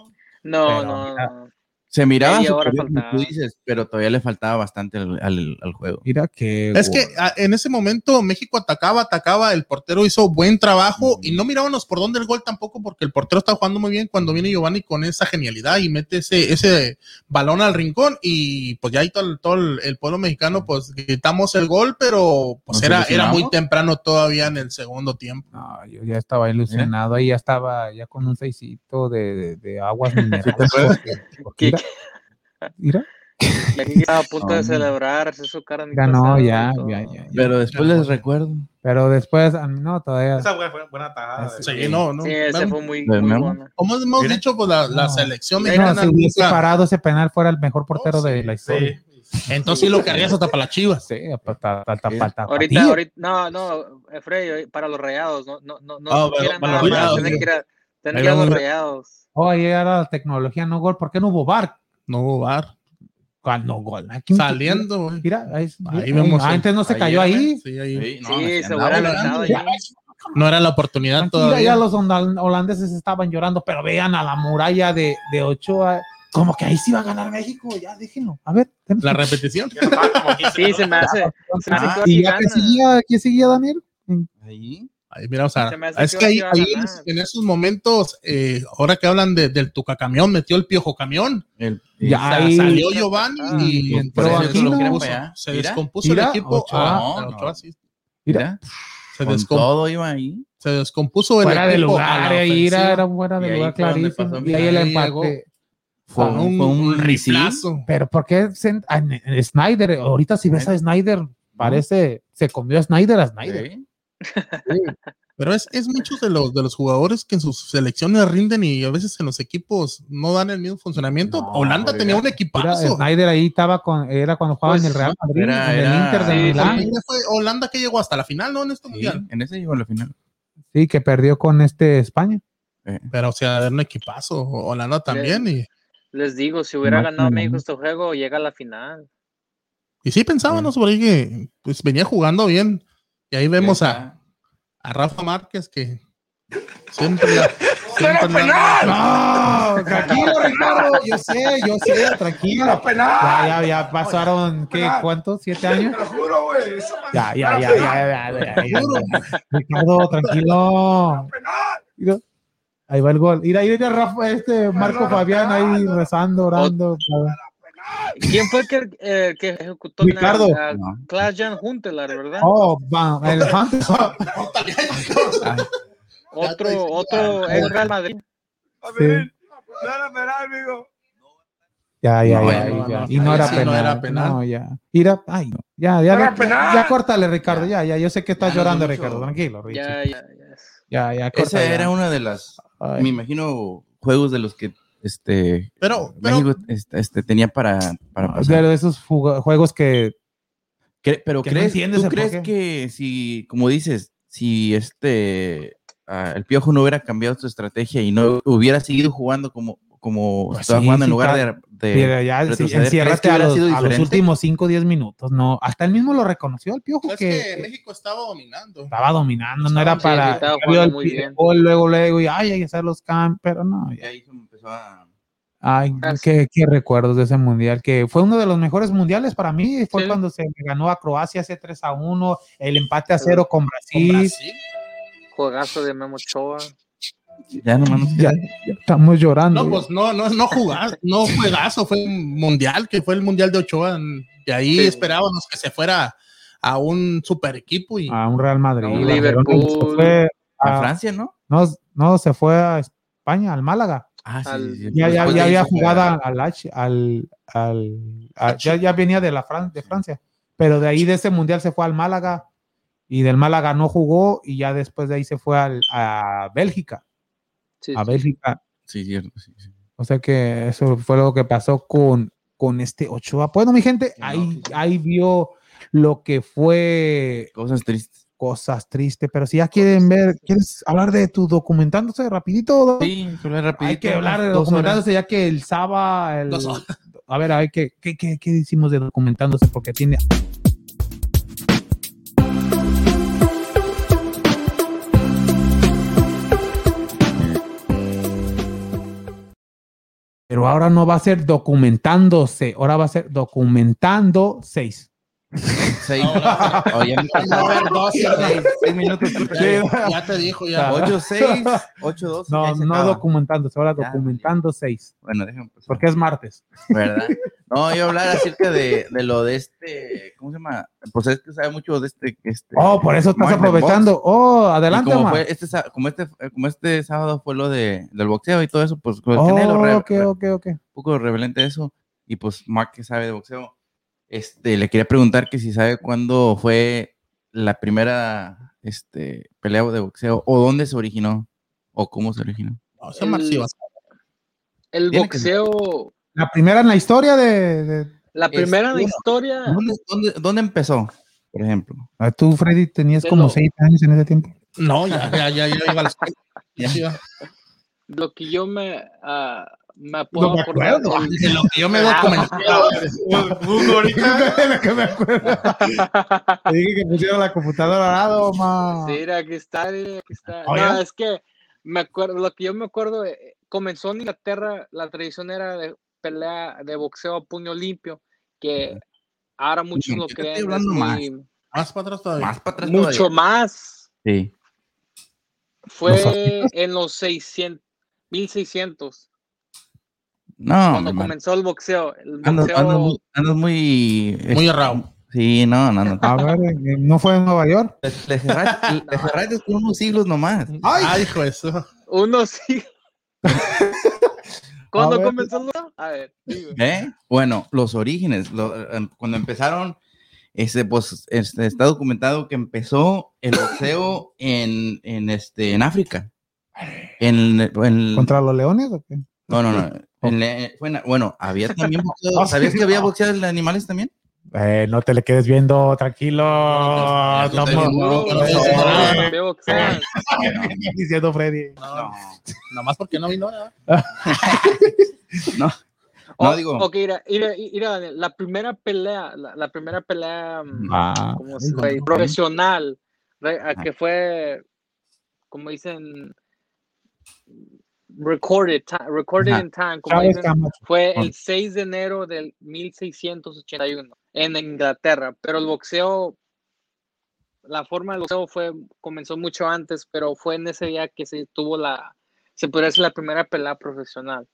No, Pero no, mira, no. Se miraba como tú dices, pero todavía le faltaba bastante al, al- al juego. Mira que. Es que ah, en ese momento México atacaba, atacaba, el portero hizo buen trabajo y no mirábamos por dónde el gol tampoco porque el portero está jugando muy bien cuando viene Giovanni con esa genialidad y mete ese, ese balón al rincón y pues ya ahí todo, el- todo el, el pueblo mexicano pues gritamos el gol, pero pues ¿Nos era, era muy temprano todavía en el segundo tiempo. No, yo ya estaba ilusionado ahí, ya estaba ya con un seisito de, de, de aguas minerales. porque- porque ¿Qué- mira, mira, Y aquí estaba a punto de celebrar, su cara ganó ya, ya, ya, ya. Pero después les recuerdo. Pero después, a mí no, todavía. Esa fue buena tajada. Sí, no, no. Sí, ese fue muy, bueno. Como hemos Mira. dicho, pues la, selección No, mexicana si hubiese parado ese penal fuera el mejor portero Oh, sí, de la historia. Sí. entonces sí lo querrías hasta para las chivas. Sí, pa- ta- ta- ta- Sí. pa- ta- Ahorita, ahorita, no, no, Efrey, para los rayados, no, no, no, no Ah, para- para los Rayados, tener sí. que ir a, tener Ahí que ir a vamos los a- rayados. Oh, ahí era la tecnología, no gol. ¿Por qué no hubo bar? No hubo bar. Cuando gol. Aquí- Saliendo, güey. Mira, ahí, Ahí ahí vemos el- antes no se ahí cayó era, ahí. Sí, ahí. Sí, no, Sí, se hubiera lanzado ahí. No era la oportunidad Tranquila, todavía. ya los holandeses estaban llorando, pero vean a la muralla de, de Ochoa. Como que ahí sí va a ganar México, ya déjenlo. A ver, La repetición. Ya faltaban como 15 Sí, se me hace, se me hace Ah, que ahora y ya que seguía, ¿qué seguía Daniel? Ahí. Ahí, mira, o sea, Se es que que ahí, ahí en, esos momentos, eh, ahora que hablan de- del Tuca Camión, metió el piojo camión. El, Ya O sea, ahí- salió Giovanni Ah, y pues, entró quieren Descompuso- se Mira, descompuso mira, el equipo. Ochoa. Ah, No, Ochoa sí. Mira, se, con descom- todo iba ahí. se descompuso el fuera de equipo. a lugar, ahí era, era fuera de Y lugar clarísimo. Y ahí el empate. Fue un, un, fue un riflazo. Pero ¿por qué Snyder? Ahorita si ves a Snyder, parece, se comió a Snyder a Snyder. Sí. Pero es, es muchos de los, de los jugadores que en sus selecciones rinden y a veces en los equipos no dan el mismo funcionamiento. No, Holanda tenía un equipazo. Snyder ahí estaba con, era cuando jugaba en Pues, el Real Madrid, era- en el era- Inter de sí, Milán. fue Holanda que llegó hasta la final, ¿no? En este Sí, mundial. en ese llegó a la final. Sí, que perdió con este España. Pero, o sea, era un equipazo. Holanda también. Y, Les digo, si hubiera ganado México este juego, llega a la final. y sí pensábamos por ahí que pues, venía jugando bien. Y ahí vemos a, a Rafa Márquez que siempre la. siempre la- No, tranquilo, Ricardo. Yo sé, yo sé, tranquilo. Ya, ya, ya pasaron, ¿qué? ¿Cuántos? ¿Siete años? Ya, ya, ya, ya, ya, ya, ya, ya. Ricardo, tranquilo. Mira, ahí va el gol. Mira, mira, Rafa, este Marco Fabián ahí rezando, orando. ¿Quién fue el que, eh, que ejecutó Ricardo. a No. Klaas-Jan Huntelaar, verdad? Oh, va, el otro, otro ex Real Madrid. Sí. Ya, ya, No, ya, no, ya. no, Y no era sí no penal. era penal. No, ya. Mira, ay, no. Ya, ya, ya, ya, ya córtale, Ricardo. Ya, ya, yo sé que estás Ya no llorando. Ricardo. Tranquilo, Richie. Ya, ya, ya. Ya, ya, Esa ya. era una de las, Ay. me imagino, juegos de los que este Pero, pero México este, este, tenía para, para O pasar. sea, de esos juegos que Cre- pero que no crees, entiendes ¿tú crees que si, como dices, si este ah, el Piojo no hubiera cambiado su estrategia y no hubiera seguido jugando como, como Pues estaba sí, jugando en sí, lugar claro. de, de ya sí, retroceder, ¿crees enciérrate que a los, sido a los últimos 5 o 10 minutos. No, hasta él mismo lo reconoció el piojo es que, que México estaba dominando. estaba dominando, no era Sí, para ya el luego, luego, y ay, hay que hacer los camps, pero no, Y ya. ahí se empezó a- Ay, qué, qué recuerdos de ese mundial, que fue uno de los mejores mundiales para mí, fue Sí. cuando se ganó a Croacia ese 3 a 1, el empate a 0 con Con Brasil. Brasil. Juegazo de Memo Ochoa. ya nomás Ya, ya estamos llorando. No, pues no, no, no jugar, no juegazo, fue un mundial, que fue el mundial de Ochoa. De ahí Sí. esperábamos que se fuera a un super equipo y a un Real Madrid. A un Barcelona, Liverpool. se fue a a- Francia, ¿no? no, no, se fue a España, al Málaga. Ah, sí, Al- sí, sí. Ya, había jugado al, H- al, al, a- ya, ya venía de la Fran- de Francia, pero de ahí de ese mundial se fue al Málaga y del Málaga no jugó y ya después de ahí se fue al- a Bélgica, Sí, a sí. Bélgica. Sí, cierto. sí, sí. O sea que eso fue lo que pasó con, con este Ochoa. Bueno, mi gente, ahí, ahí vio lo que fue Cosas tristes. Cosas tristes, pero si ya quieren ver, ¿quieres hablar de tu documentándose rapidito? Sí, rapidito. Hay que hablar de horas. documentándose ya que el horas. a ver, a ver, ¿qué, qué, qué, qué hicimos de documentándose? Porque tiene Pero ahora no va a ser documentándose, ahora va a ser documentando seis. Oye, No, ver, dos, seis, seis minutos. Ya te dijo, ya. 8, 6, 8, 2. No, no documentándose, ahora Ya, documentando seis. Bueno, déjame empezar. Porque es martes. ¿Verdad? No, yo hablar acerca de, de lo de este, ¿cómo se llama? Pues es que sabe mucho de este, este Oh, por eso estás aprovechando. Oh, Y adelante, como, fue este, como, este, como este sábado fue lo de, del boxeo y todo eso, pues con el Oh, Canelo, ok, re- ok, ok. un poco revelante eso. Y pues Mark que sabe de boxeo, este, le quería preguntar que si sabe cuándo fue la primera este, pelea de boxeo o dónde se originó o cómo se originó. No. El que boxeo, La primera en la historia de. de- la primera en la historia, ¿Dónde, dónde, dónde empezó, por ejemplo? Ah, Tú, Freddy, tenías como lo- seis años en ese tiempo. No, ya, ya, ya, ya iba a la escuela. Ya. Lo que yo me, ah, me puedo me acordar. acuerdo. De lo que yo me documenté. Lo que me acuerdo. Te dije que pusieron la computadora al lado, ma. Sí, mira, aquí está, aquí está. Oh, no, es que me acuerdo, lo que yo me acuerdo, eh, comenzó en Inglaterra, la tradición era de pelea de boxeo a puño limpio, que ahora muchos lo creen más. Más para atrás todavía. Más para atrás mucho todavía. más. Sí. Fue en los 600, 1600, No, cuando hermano. comenzó el boxeo. El Andas, boxeo andas muy, andas muy, Muy este, errado. Sí, no, no, no. A ver, eh, ¿no fue en Nueva York? Le, cerraste, con unos siglos nomás. ¡Ay! Ay, hijo, eso. uno sí. ¿Cuándo ver. comenzó el boxeo? A ver. ¿Eh? Bueno, los orígenes, lo- em, cuando empezaron, este, pues, este, está documentado que empezó el boxeo en, en, este, en África. En, en- ¿Contra los leones o qué? no, no, no. En bueno, había también boxeo. ¿Sabías que había boxeo de animales también? Eh, no te le quedes viendo, tranquilo. no No, Uh, Eh, diciendo Freddy. No, nomás porque no vino. ¿verdad? No, Oh, no digo. Ok, mira, mira, la primera pelea, la, la primera pelea mm, Ah, ¿cómo se dice? profesional, re- a que fue, como dicen, recorded, recorded Ajá. in time, como dicen, fue el 6 de enero del 1681 en Inglaterra, pero el boxeo, la forma del boxeo fue, comenzó mucho antes, pero fue en ese día que se tuvo la, se podría decir la primera pelea profesional.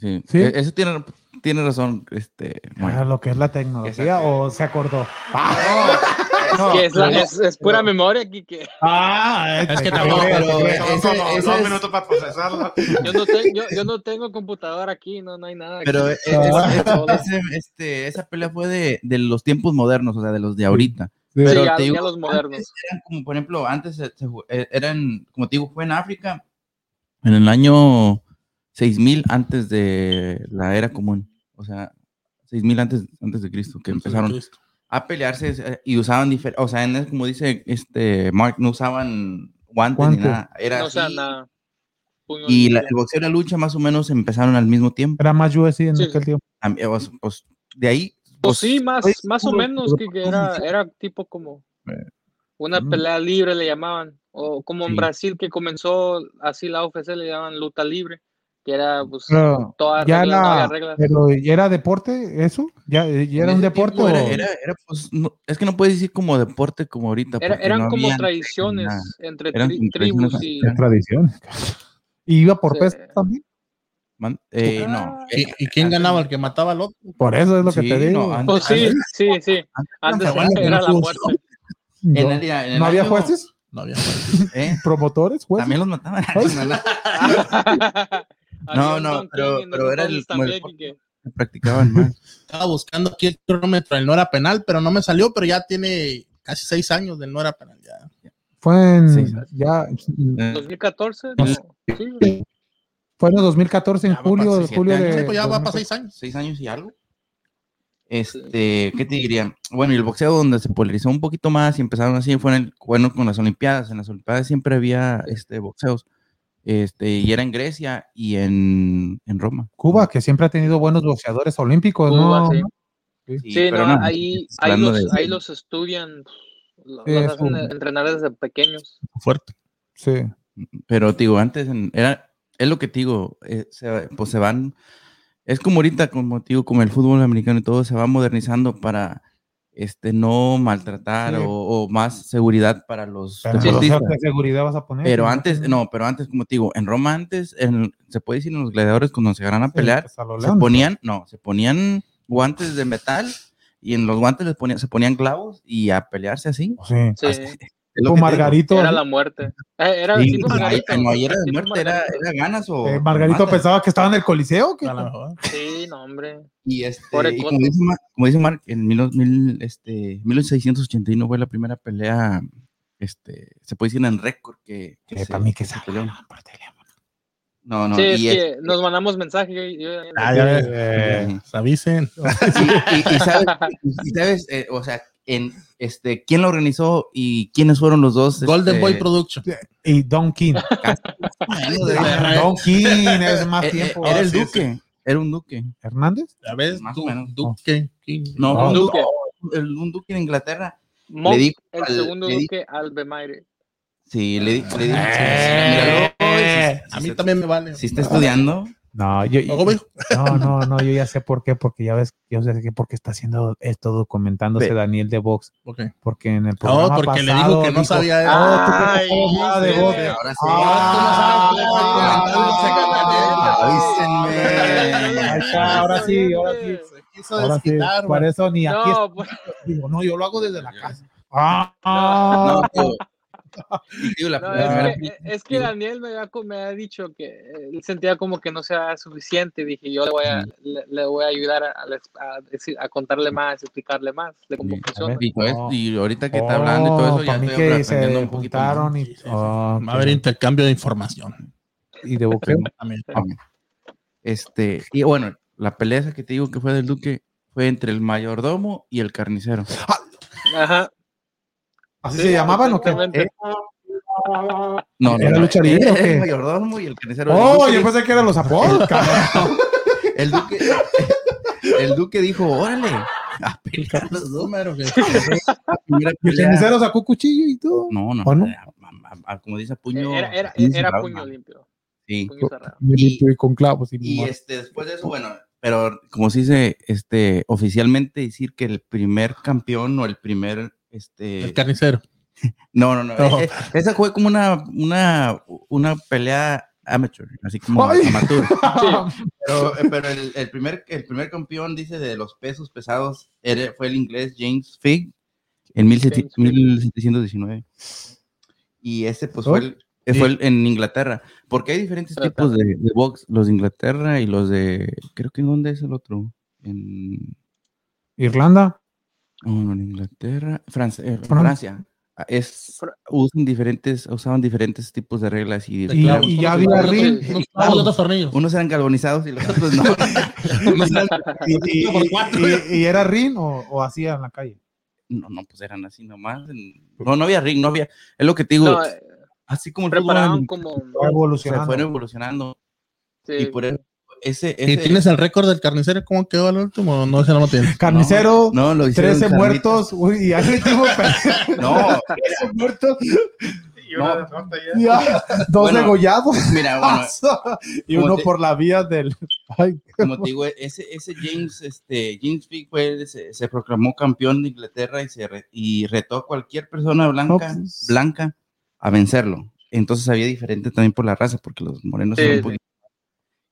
Sí, ¿Sí? e- Eso tiene, tiene razón, este. Ah, bueno. lo que es la tecnología Exacto. o se acordó. No, que es, la- pero- es, es pura memoria aquí que Ah, Es que pero ese dos es- minutos para procesarlo. yo no, te- yo, yo no tengo computadora aquí, no, no hay nada. Pero e- Ah. ese- ese- este, esa pelea fue de, de los tiempos modernos, o sea, de los de ahorita. Sí. Sí, pero ya, te digo, ya los modernos. Eran como, por ejemplo, antes se- se eh, eran, como te digo, fue en África, en el año 6000 antes de la era común. O sea, 6000 antes, antes de Cristo, que empezaron a pelearse eh, y usaban diferentes, o sea, en- como dice este Mark, no usaban guantes, Guantes. ni nada. Era No, nada. Puño Y la, el boxeo y la lucha más o menos empezaron al mismo tiempo. Era más UFC en Sí, aquel tiempo. Pues, pues, de ahí. Pues sí, más, oye, más o puro- menos, puro- que, que era, era tipo como Eh. una Mm. pelea libre le llamaban, o como en Sí. Brasil que comenzó así la UFC le llamaban luta libre, que era pues Pero toda ya regla, no reglas. pero ¿ya era deporte eso? ¿Ya, ya era un deporte? Era, o- era- era, pues, no- es que no puedes decir como deporte como ahorita. Eran no como había- tradiciones nada. entre Eran tri- como tribus tradiciones y Es tradición. ¿Y iba por Sí. peso también? Man- eh, no. Ah. ¿Y, y quién ganaba? ¿El que mataba al otro? Por eso es lo que te digo. no, antes- Pues sí, antes- sí, sí. antes era la muerte. Yo- en el- en el ¿No había jueces? No había. eh, ¿Promotores? ¿Jueces? También los mataban. No, Don pero- era el- que- practicaban más. Estaba buscando aquí el cronómetro, el no era penal, pero no me salió, pero ya tiene casi seis años del no era penal. Ya. Fue en, Sí. ya, Eh, 2014, no, sí, fue en el 2014, en julio, julio de... Sí, pues ya va para seis años. seis años y algo. Este, ¿qué te diría? Bueno, y el boxeo donde se polarizó un poquito más y empezaron así fue en el, bueno, con las Olimpiadas. En las Olimpiadas siempre había este boxeos. Este, y era en Grecia y en, en Roma. Cuba, que siempre ha tenido buenos boxeadores olímpicos, Cuba, ¿no? sí. Sí, Sí, pero no, no, ahí, estás ahí, los, de- ahí los estudian, los Sí, es hacen un- entrenar desde pequeños. Fuerte. Sí. Pero te digo, antes en- era, es lo que te digo, eh, se- pues se van, es como ahorita, como te digo, como el fútbol americano y todo se va modernizando para este, no maltratar Sí. o, o más seguridad para los Pero, o deportistas. sea, ¿qué seguridad vas a poner? Pero antes, no, pero antes, como te digo, en Roma antes, en- se puede decir en los gladiadores cuando se ganan a Sí, pelear, pues, a se ponían, no, se ponían guantes de metal y en los guantes les ponían, se ponían clavos y a pelearse así. Sí. Sí, Hasta- es digo. Margarito. era la muerte. Eh, Era Sí, tipo no, Margarito. no, ahí era de muerte, era, era ganas o. Eh, Margarito o pensaba que estaba en el Coliseo. ¿o qué? A lo mejor. Sí, no, hombre. Y, este, y como, dice Mark, como dice Mark, en mil, mil- este, 1681 fue la primera pelea, este, se puede decir en récord que, que Eh, se- para mí que se se peleó. No, no, sí, es y, que es- nos mandamos mensajes. yo- yo- Ah, ya ves. Eh, Se avisen. y- y- y sabes, y sabes, eh, o sea, en, este, quién lo organizó y quiénes fueron los dos. Golden este, Boy Production. y Don King. de- Don King es más eh, eh, tiempo. Era el sí, duque, era un duque. ¿Hernández? Ya ves, Más Du- o menos. Duque. No, Ah, un duque. El- un duque en Inglaterra. Monk, dijo el al- segundo le duque Albemaire. Sí, le, le. Eh, míralo, A si- mí también me vale. Si está estudiando, No, yo, no, no, no, yo ya sé por qué, porque ya ves, yo sé que porque está haciendo esto documentándose. Daniel de Vox, Ok. porque en el programa No, porque le dijo que no sabía eso. "Oh, tú que no Ay, sabes nada de. Vox". ahora sí. Ah, ahora sí, ahora sí. Se quiso Ahora sí, desquitar, por eso ni aquí No, pues, digo, no, yo lo hago desde la casa. Ah, No, digo, la no, primera es, que, película- es que Daniel me había dicho que él sentía como que no sea suficiente. Dije, yo le voy a, le, le voy a ayudar a, a, decir- a contarle más, explicarle más de cómo Sí, funciona. y, todo No. eso- y ahorita que está hablando y todo eso, ya Oh, para mí estoy que aprendiendo se un poquito más. y, Sí, sí, sí. oh, Va a haber intercambio de información. y de boxeo. Este, y bueno, la pelea esa que te digo que fue del Duque fue entre el mayordomo y el carnicero. Ajá. ¿Así se llamaban o qué? exactamente. No, ¿Era no, lucha no, libre era el mayordomo y el carnicero. El Oh, Duque yo pensé que eran los apodos, cabrón. el Duque, el Duque dijo, órale, a pelear los dos. El carnicero sacó cuchillo y todo. No, no, ¿O no? a- a- a- como dice puño. Era, era, puño era limpio. Sí. Puño cerrado. Y, con clavos. Y, Y este, después de eso, bueno, pero como se dice, este, oficialmente decir que el primer campeón o el primer, este, El carnicero. no, no, no, No. e- e- esa fue como una, una, una pelea amateur, así como amateur. Pero, eh, pero el, el primer, el primer campeón, dice, de los pesos pesados era- fue el inglés James Figg en 17- James Figg. 1719. Y ese, pues, fue, el- eh, fue el- en Inglaterra. Porque hay diferentes tipos de, de box, los de Inglaterra y los de, creo que en dónde es el otro. En, Irlanda. No, no, en Inglaterra, Francia. eh, Fran- Francia. Ah, Es, usan diferentes, usaban diferentes tipos de reglas y, Y, clavos, y todos ya los había ring. Unos clavos y otros tornillos. unos eran galvanizados y los otros no. Y, y- y- y- y era ring o, o hacía en la calle. No, no, pues eran así nomás. No, no había ring, no había. Es lo que te digo. No, eh, así como el fútbol preparaban como. Va se evolucionando. fueron evolucionando. sí, Y por eso, ese. ¿Y tienes el récord del carnicero? ¿Cómo quedó al último? No, ese no lo tienes. Carnicero, no, lo hicieron 13 carnitas. muertos. Uy, y ahí último No, 13 muertos. Y una No. derrota ya. Ya, dos Bueno, degollados. mira, bueno, y uno te- por la vía del. Ay, como te digo, ese, ese James, este, James fue, se, se proclamó campeón de Inglaterra y, se re- y retó a cualquier persona blanca, pues. blanca a vencerlo. Entonces había diferente también por la raza, porque los morenos Sí, eran un sí. poquito.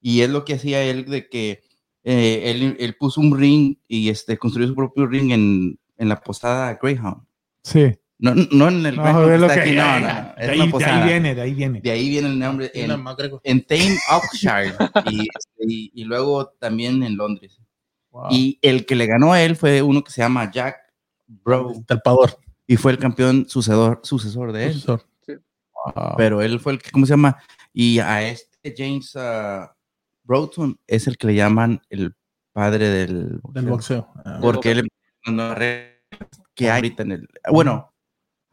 Y es lo que hacía él de que eh, él, él puso un ring y este, construyó su propio ring en, en la posada Greyhound. sí. No, no en el No, Greyhound que no, no, de, ahí, de viene, de ahí viene. De ahí viene el nombre. En, en Tame, Oxshire. y, este, y, y luego también en Londres. Wow. Y el que le ganó a él fue uno que se llama Jack Bro. Talpador. Y fue el campeón sucedor, sucesor de él. Wow. Pero él fue el que, ¿cómo se llama? Y a este James ah, Broughton es el que le llaman el padre del Del boxeo. Ah, Porque él las nuevas reglas que hay ahorita en el. Bueno,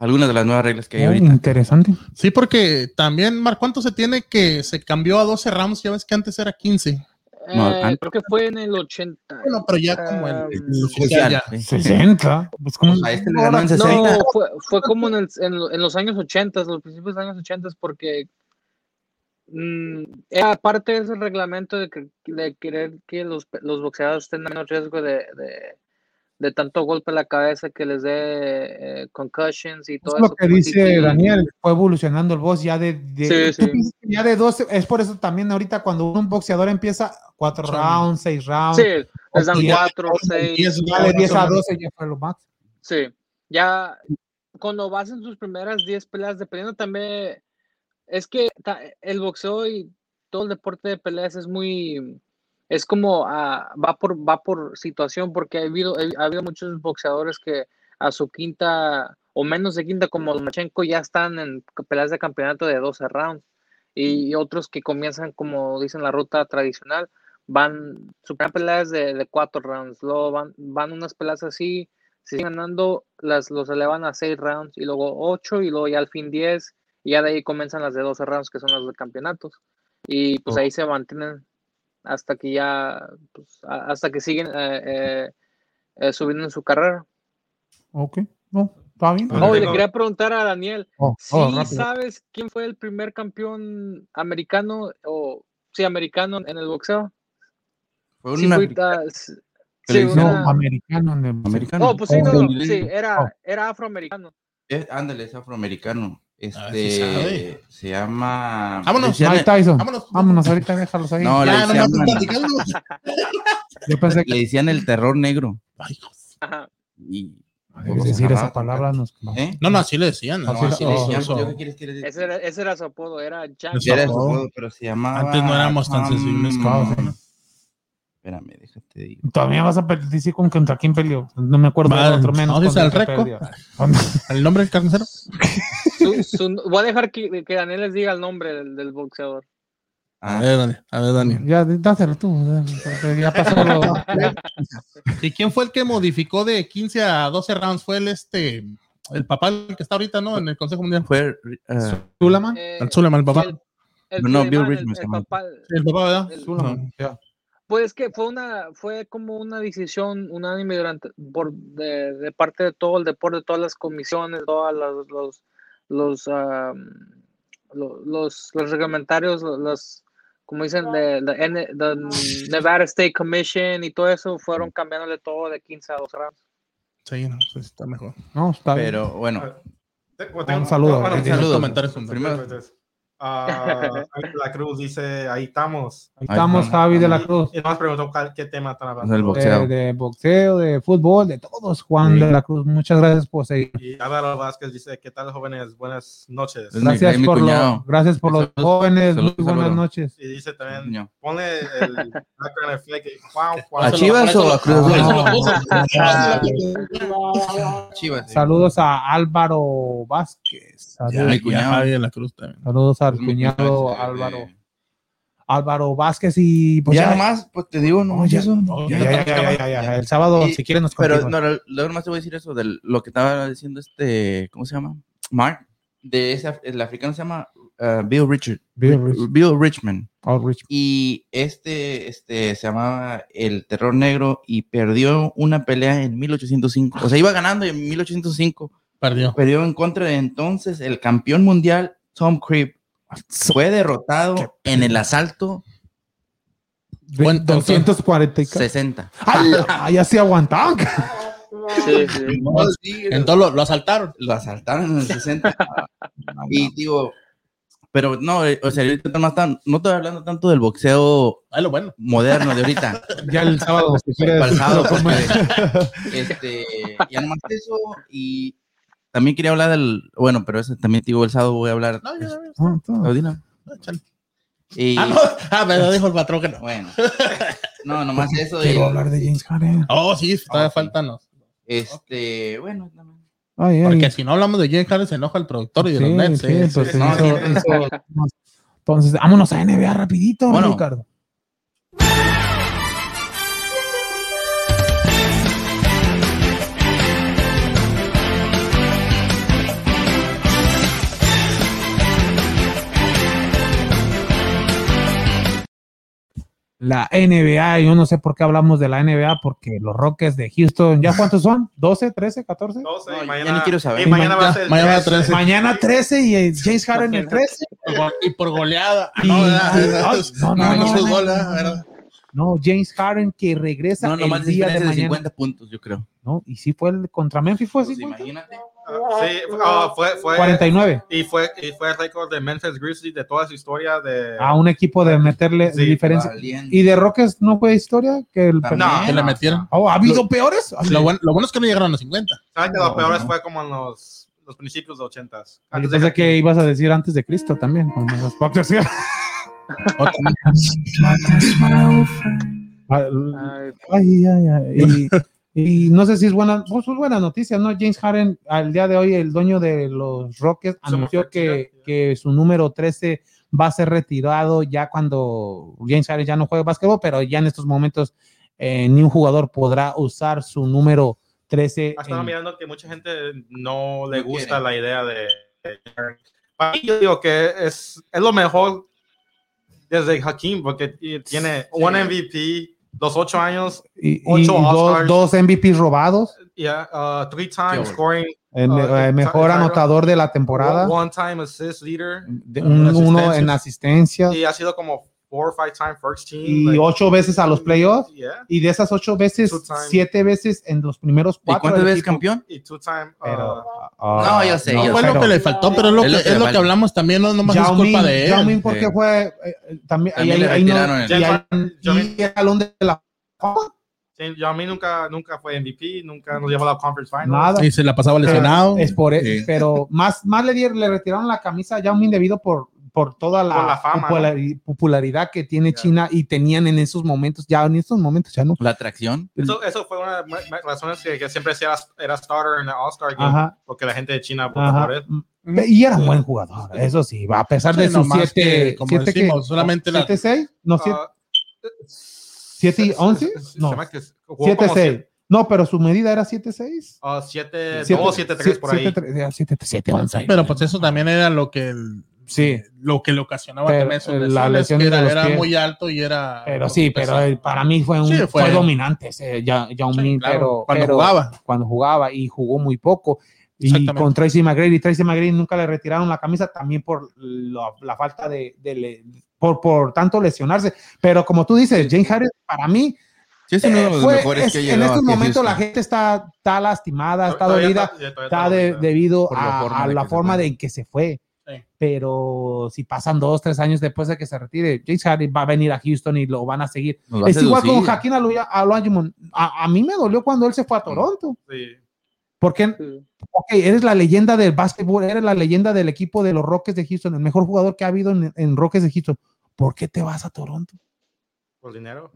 algunas de las nuevas reglas que hay Oh, ahorita. interesante. Sí, porque también, Mar, ¿cuánto se tiene que se cambió a 12 rounds? Ya ves que antes era 15. No, Eh, antes- creo que fue en el 80. Bueno, pero ya como el, Ah, el oficial ya. sí. 60. Pues como. A este le ganó en 60. No, fue, fue como en, el- en, lo- en los años 80, los principios de los años 80, porque mm, era parte de ese reglamento de, que- de querer que los, los boxeadores tengan menos riesgo de, de, de tanto golpe a la cabeza que les dé eh, concussions y Es todo lo eso. que dice TT. Daniel, fue evolucionando el box ya de, de- Sí, ¿tú sí. que ya de 12, es por eso también ahorita cuando un boxeador empieza cuatro Son- rounds, seis rounds, Sí, les dan cuatro, seis. ya de 10 a 12 ya fue lo máximo. Sí, ya cuando vas en tus primeras 10 peleas, dependiendo también, es que el boxeo y todo el deporte de peleas es muy, es como, ah, va por va por situación, porque ha habido, ha habido muchos boxeadores que a su quinta o menos de quinta, como Lomachenko, ya están en peleas de campeonato de 12 rounds, y otros que comienzan, como dicen, la ruta tradicional, van, su primera pelea es de, de cuatro rounds, luego van, van unas peleas así, si siguen ganando, las, los elevan a 6 rounds y luego 8 y luego ya al fin 10 y ya de ahí comienzan las de 12 rounds que son las de campeonatos y pues ahí se mantienen hasta que ya, pues, a- hasta que siguen eh, eh, eh, subiendo en su carrera. Ok, no, está bien. Bueno, Oh, y le quería preguntar a Daniel, Oh, ¿sí oh, rápido. sabes quién fue el primer campeón americano o sí, americano en el boxeo? Fue un sí, No, una- americano. en el- americano. Oh, pues sí, Oh, no, sí. sí, Oh. era, era afroamericano. Eh, ándale, es afroamericano. Este se llama. Vámonos, le decían- Mike Tyson. Vámonos. Vámonos, ahorita déjalos ahí. No, le Ya, nomás decían, platicando. Yo pensé que le decían el terror negro. Ay, Ajá. Y, Debes decir esa palabra. Nos... ¿eh? No, no, así le decían. No, le- así oh, le decían. pues, eso. ¿yo qué quieres que le? Ese era, ese era su apodo, era Jack. Era su apodo. pero se llamaba. Antes no éramos tan sensibles como. Espérame, déjate digo. Todavía vas a decir con contra quién peleó. No me acuerdo Vale, de otro menos. no, al Reco. ¿El nombre del carnicero? Su- su- voy a dejar que, que Daniel les diga el nombre del, del boxeador. A ver, Dani. A ver, Dani. Ya, dáselo tú. Ya pasó lo. ¿Y quién fue el que modificó de 15 a 12 rounds? Fue el este, el papá el que está ahorita, ¿no? En el Consejo Mundial. fue. eh, Sulaman. Eh, El Suleiman, el papá. el- el No, Bill Richmond el papá- El papá, ¿verdad? el- Sulaman. ya. Pues que fue una, fue como una decisión unánime durante por de, de parte de todo el deporte, de todas las comisiones, todos los los los, am, lo- los, los reglamentarios, los como dicen de, de Nevada State Commission y todo eso fueron cambiándole todo de 15 a 2 rounds. Sí, no, sí, está mejor. No, está bien. pero bueno, Tengo- Un tengo- saludo. bueno, Eh, En Primero- Ah, la Cruz dice, ahí estamos. Ahí estamos, Ahí Javi de la Y- Cruz. Y nos preguntó cuál- qué tema están hablando. Del boxeo. De, de boxeo, de fútbol, de todos. Juan Sí. de la Cruz, muchas gracias por seguir. Y Álvaro Vázquez dice, ¿qué tal jóvenes? Buenas noches. Es mi- Gracias mi por, lo- gracias por los Saludos, jóvenes. saludos, Muy buenas saludos. noches. Y dice también, Niño. ponle el background effect. Juan. ¿A Chivas o a Cruz. Chivas. sí. Saludos a Álvaro Vázquez. Ya, Saludos, mi cuñado. ya, Javi de la Cruz también. saludos al Es mi cuñado Álvaro. de- Álvaro Vázquez y pues ya ya, nomás, pues te digo, no, No, ya- eso. no, ya, ya, ya, ya, ya, ya. El sábado, Y- si quieren, nos Pero continúan. no, luego nomás te voy a decir eso de lo que estaba diciendo este, ¿cómo se llama? Mark, de ese, el africano se llama uh, Bill Richard, Bill Ri- Rich- Bill Richmond. Oh, Rich. Y este, este se llamaba el Terror Negro y perdió una pelea en 1805. O sea, iba ganando y en 1805 Perdió. perdió en contra de entonces el campeón mundial Tom Creep. Fue derrotado en el asalto Buen- 240 y ca- 60. ¡Ay, ay, ya se aguantaban! Sí, sí. Entonces lo, lo asaltaron. lo asaltaron en el 60. y digo, pero no, eh, o sea, ahorita nomás tan- no estoy hablando tanto del boxeo Ahí lo bueno. moderno de ahorita. Ya el sábado, si quieres. El sábado, porque, este, ya nomás eso y también quería hablar del, bueno, pero ese también digo el sábado voy a hablar. No, ya, ya, ya. Ah. Oh, dilo. Échale. Y Ah, no. Ah, me lo dijo el patrón que no. bueno, no, nomás eso Quiero y hablar de James Harden. Oh, sí, todavía Ah, sí. faltan los. este, bueno, también. Ay, ay. Porque si no hablamos de Jay Harden, se enoja el productor y de los Sí, Nets. sí, eh. pues, sí, no, hizo- hizo- Entonces, vámonos a NBA rapidito, Bueno. Ricardo. La NBA, yo no sé por qué hablamos de la NBA, porque los Rockets de Houston, ¿ya cuántos son? ¿12, 13, 14? 12, No, y ya mañana, ni quiero saber. y mañana va a Ya- ser el mañana 13. 13. Mañana 13 y eh, James Harden el 13. Y por goleada. Y- No, no, no, No, no, no. No, James Harden que regresa No, el de día de diferencia de mañana. 50 puntos, yo creo. No, y sí fue el contra Memphis, fue Pues 50. imagínate. Sí, ah, fue, fue, 49. y fue, y fue el récord de Memphis Grizzlies de toda su historia de... A un equipo de meterle Sí, diferencia. Valiente. ¿Y de Rockets no fue historia? Que el. No. Que le metieron. Oh, ¿Ha habido peores? Lo, bueno, lo bueno es que no llegaron a los 50. ¿Sabes que lo No, peor no. fue como en los, los principios de 80s? Yo Antes de que ibas a decir antes de Cristo también. con los Ay, Ay, ay, ay. Y, y no sé si es buena, pues es buena noticia, ¿no? James Harden, al día de hoy, el dueño de los Rockets, anunció que, sí. que su número 13 va a ser retirado ya cuando James Harden ya no juegue básquetbol, pero ya en estos momentos eh, ni un jugador podrá usar su número 13. Ah, Estaba en- mirando que mucha gente no le gusta la idea de... Para mí, yo digo que es, es lo mejor desde Hakim, porque tiene un MVP, los ocho años, y, ocho y dos, dos MVPs robados, yeah, uh, three time scoring, el, eh, mejor anotador de la temporada, one time assist leader, de un- uno en asistencia y ha sido como four or five time first team. y like- ocho veces a los playoffs. Yeah, Y de esas ocho veces, siete veces en los primeros ¿Y cuatro. cuántas del veces campeón? y two time. Pero, uh, ah, No, yo sé, No, yo fue sé. lo que le faltó, pero es lo, Es que, lo que es lo que hablamos también, no nomás es Yao culpa Ming, de él. Yao Ming, porque Sí. fue eh, eh, también, También y le ahí- ahí no- retiraron el- y ahí- y el balón de la yo a mí nunca, nunca fue MVP, nunca nos llevó a la conference final. nada. Y se la pasaba lesionado. Es por Sí. pero más, más le, dieron- le retiraron la camisa a Yao Ming debido por, por toda la, Por la fama, populari- popularidad que tiene Ya. China y tenían en esos momentos, ya en estos momentos ya no. La atracción. Eso, eso fue una de las razones que, que siempre era, era starter en el All-Star Game, Ajá, porque la gente de China por él. Y era un buen jugador, eso sí, a pesar de Sí, sus nomás siete, que, como siete que- decimos, solamente la- siete seis, no siete, Ah, siete y once, se- no, se me que jugó siete como seis. No, pero su medida era 7-6. Ah, siete, Siete- dos, siete, tres por ahí. 7 11. Pero pues eso también era lo que el- Sí, lo que le ocasionaba Pero, también sus eh, la lesiones, lesión que de era, los era pies. muy alto y era pero sí, pero eh, para mí fue un Sí, fue, fue- dominante ese Yao Yao Sí, Ming, claro, pero cuando pero jugaba. cuando jugaba y jugó muy poco. Y con Tracy McGrady, Tracy McGrady nunca le retiraron la camisa también por la, la falta de, de por, por tanto lesionarse. Pero como tú dices, James Harden, para mí, Sí, es uno de eh, los fue- mejores es- que en estos momentos la gente está, está lastimada, está Todavía dolida. todavía está de- dolida. debido a, a de la forma de en que se fue. Sí. Pero si pasan dos, tres años después de que se retire, James Harden va a venir a Houston y lo van a seguir. A Es igual con. Joaquín Olajuwon. A, a mí me dolió cuando él se fue a Toronto. Sí. Porque, sí. ok, eres la leyenda del básquetbol, eres la leyenda del equipo de los Rockets de Houston, el mejor jugador que ha habido en, en Rockets de Houston. ¿Por qué te vas a Toronto? Por dinero.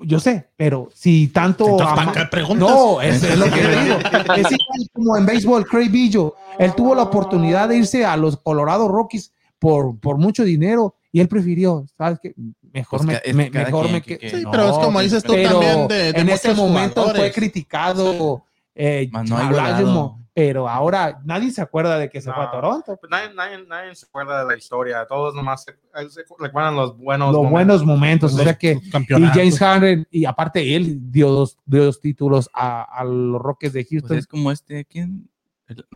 Yo sé, pero si tanto... Entonces, ama- ¿para qué preguntas? No, es, es lo que te digo. Es igual como en béisbol, Craig Billo. Él tuvo la oportunidad de irse a los Colorado Rockies por, por mucho dinero y él prefirió, ¿sabes qué? Mejor Pues me, mejor quien me que- Sí, pero es como dices tú pero también de, de en ese momento fue criticado. Eh, Más no ha Olajuwon, igualado. Pero ahora nadie se acuerda de que se fue a. Toronto. Pues nadie, nadie, nadie se acuerda de la historia. Todos nomás se, se recuerdan los buenos Los momentos. buenos momentos, o sea que y. James Harden y aparte él dio dos, dio dos títulos a, a los Rockets de Houston. Pues es como este, ¿quién?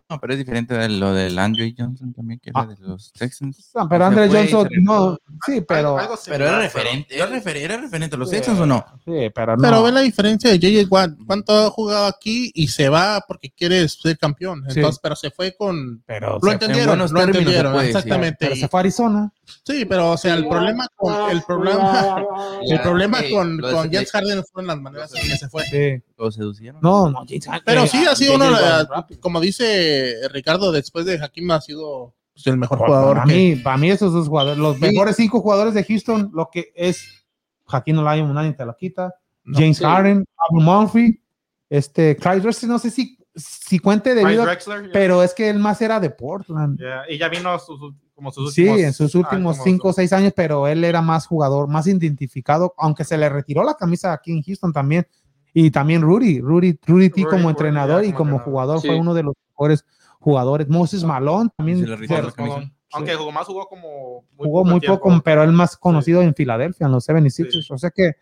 No, pero es diferente de lo del Andre Johnson también, que era Ah. de los Texans. Ah, pero Andre Johnson no, sí, pero Algo Pero era referente, era referente, era referente a los Sí. Texans o no? sí, pero no. Pero ve la diferencia de J.J. Watt. ¿Cuánto ha jugado aquí y se va porque quiere ser campeón? Sí. Entonces, pero se fue con. pero Lo se- entendieron, lo términos, entendieron, exactamente. pero se fue a Arizona. Sí, pero o sea, el problema con el problema, el problema Ey, con, con James Harden fueron las maneras en que se fue. Sí. Lo seducieron. No, no, James Harden. Pero sí ha sido uno, como dice Ricardo, después de Hakim ha sido pues, el mejor Para jugador. que- mí, para mí esos dos jugadores, los Sí. mejores cinco jugadores de Houston, lo que es Joaquín Olajuwon, nadie te lo quita. No. James Sí. Harden, Abu Murphy, este, Clyde Drexler, no sé si, si cuente debido, Drexler, yeah. pero es que él más era de Portland. Yeah, Y ya vino sus, como sus Sí, últimos. en sus últimos ah, cinco o seis años, pero él era más jugador, más identificado, aunque se le retiró la camisa aquí en Houston también. Y también Rudy, Rudy, Rudy T como Rudy, entrenador y como entrenador. jugador fue Sí. uno de los mejores jugadores. Moses Malone también Se le retiró se- la camisa. Malone. Aunque jugó más, jugó como. jugó muy tiempo. poco, pero él más conocido en Filadelfia, en los 76ers. O sea que,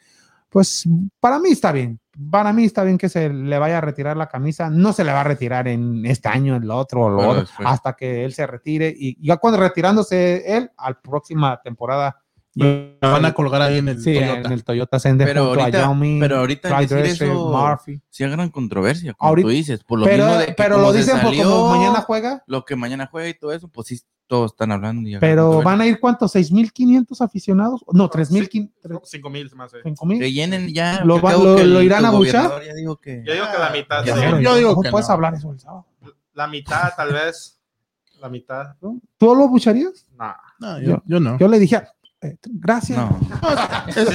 pues, para mí está bien. Para mí está bien que se le vaya a retirar la camisa. No se le va a retirar en este año, en el otro, o lo Pero otro, hasta que él se retire. Y ya cuando retirándose él, a la próxima temporada, Me van a colgar ahí en el sí, Toyota. en el Toyota Center Pero junto ahorita- a Yao Ming, pero ahorita decir eso- Murphy. Sí, hay gran controversia, como Ahorita- tú dices, por lo Pero, mismo de que pero lo dicen por como salió, mañana juega. Lo que mañana juega y todo eso, pues sí, todos están hablando. y Pero van a ir cuántos, 6.500 aficionados? No, 3.500. 5 mil, se me hace. 5.000. Que llenen ya. ¿Lo va- lo- lo irán a buchar? Yo digo que la mitad. Yo sí. digo- yo digo ¿Cómo que puedes no. hablar eso el sábado? La mitad, tal vez. La mitad. ¿Tú lo bucharías? No, yo, yo no. Yo le dije, eh, gracias. No. Es-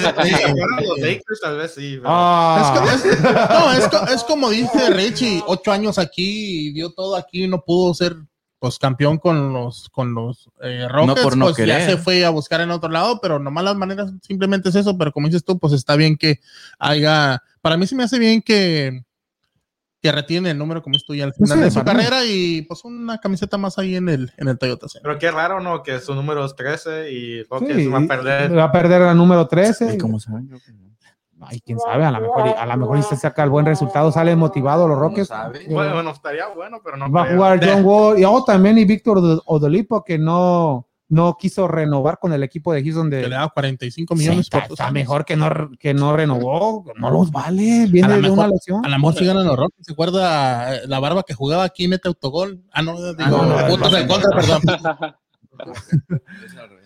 no, como dice Richie, ocho años aquí, dio todo aquí, no pudo ser pues campeón con los con los eh, Rockets, por no pues ya querer. se fue a buscar en otro lado, pero nomás las maneras simplemente es eso, pero como dices tú, pues está bien que haya, para mí sí me hace bien que que retiene el número como estoy al final Sí, de su carrera y pues una camiseta más ahí en el en el Toyota. Pero qué raro, ¿no? Que su número es 13 y sí, va a perder. va a perder la número 13. ¿Y cómo. Ay, quién sabe, a lo mejor, a lo mejor se saca el buen resultado, sale motivado los Rockets. sabe? Bueno, bueno, estaría bueno, pero no Va a jugar John Wall y oh, también y Víctor Od- Odolipo que no, no quiso renovar con el equipo de Houston Que de le da 45 Sí, millones está, por está mejor que no, que no renovó, no los vale, A viene lo de mejor- una lesión. A lo mejor si ganan los Rockets, ¿se acuerda eh, la barba que jugaba aquí mete autogol? Ah, no, digo, no, no, puntos no, en no. contra, perdón.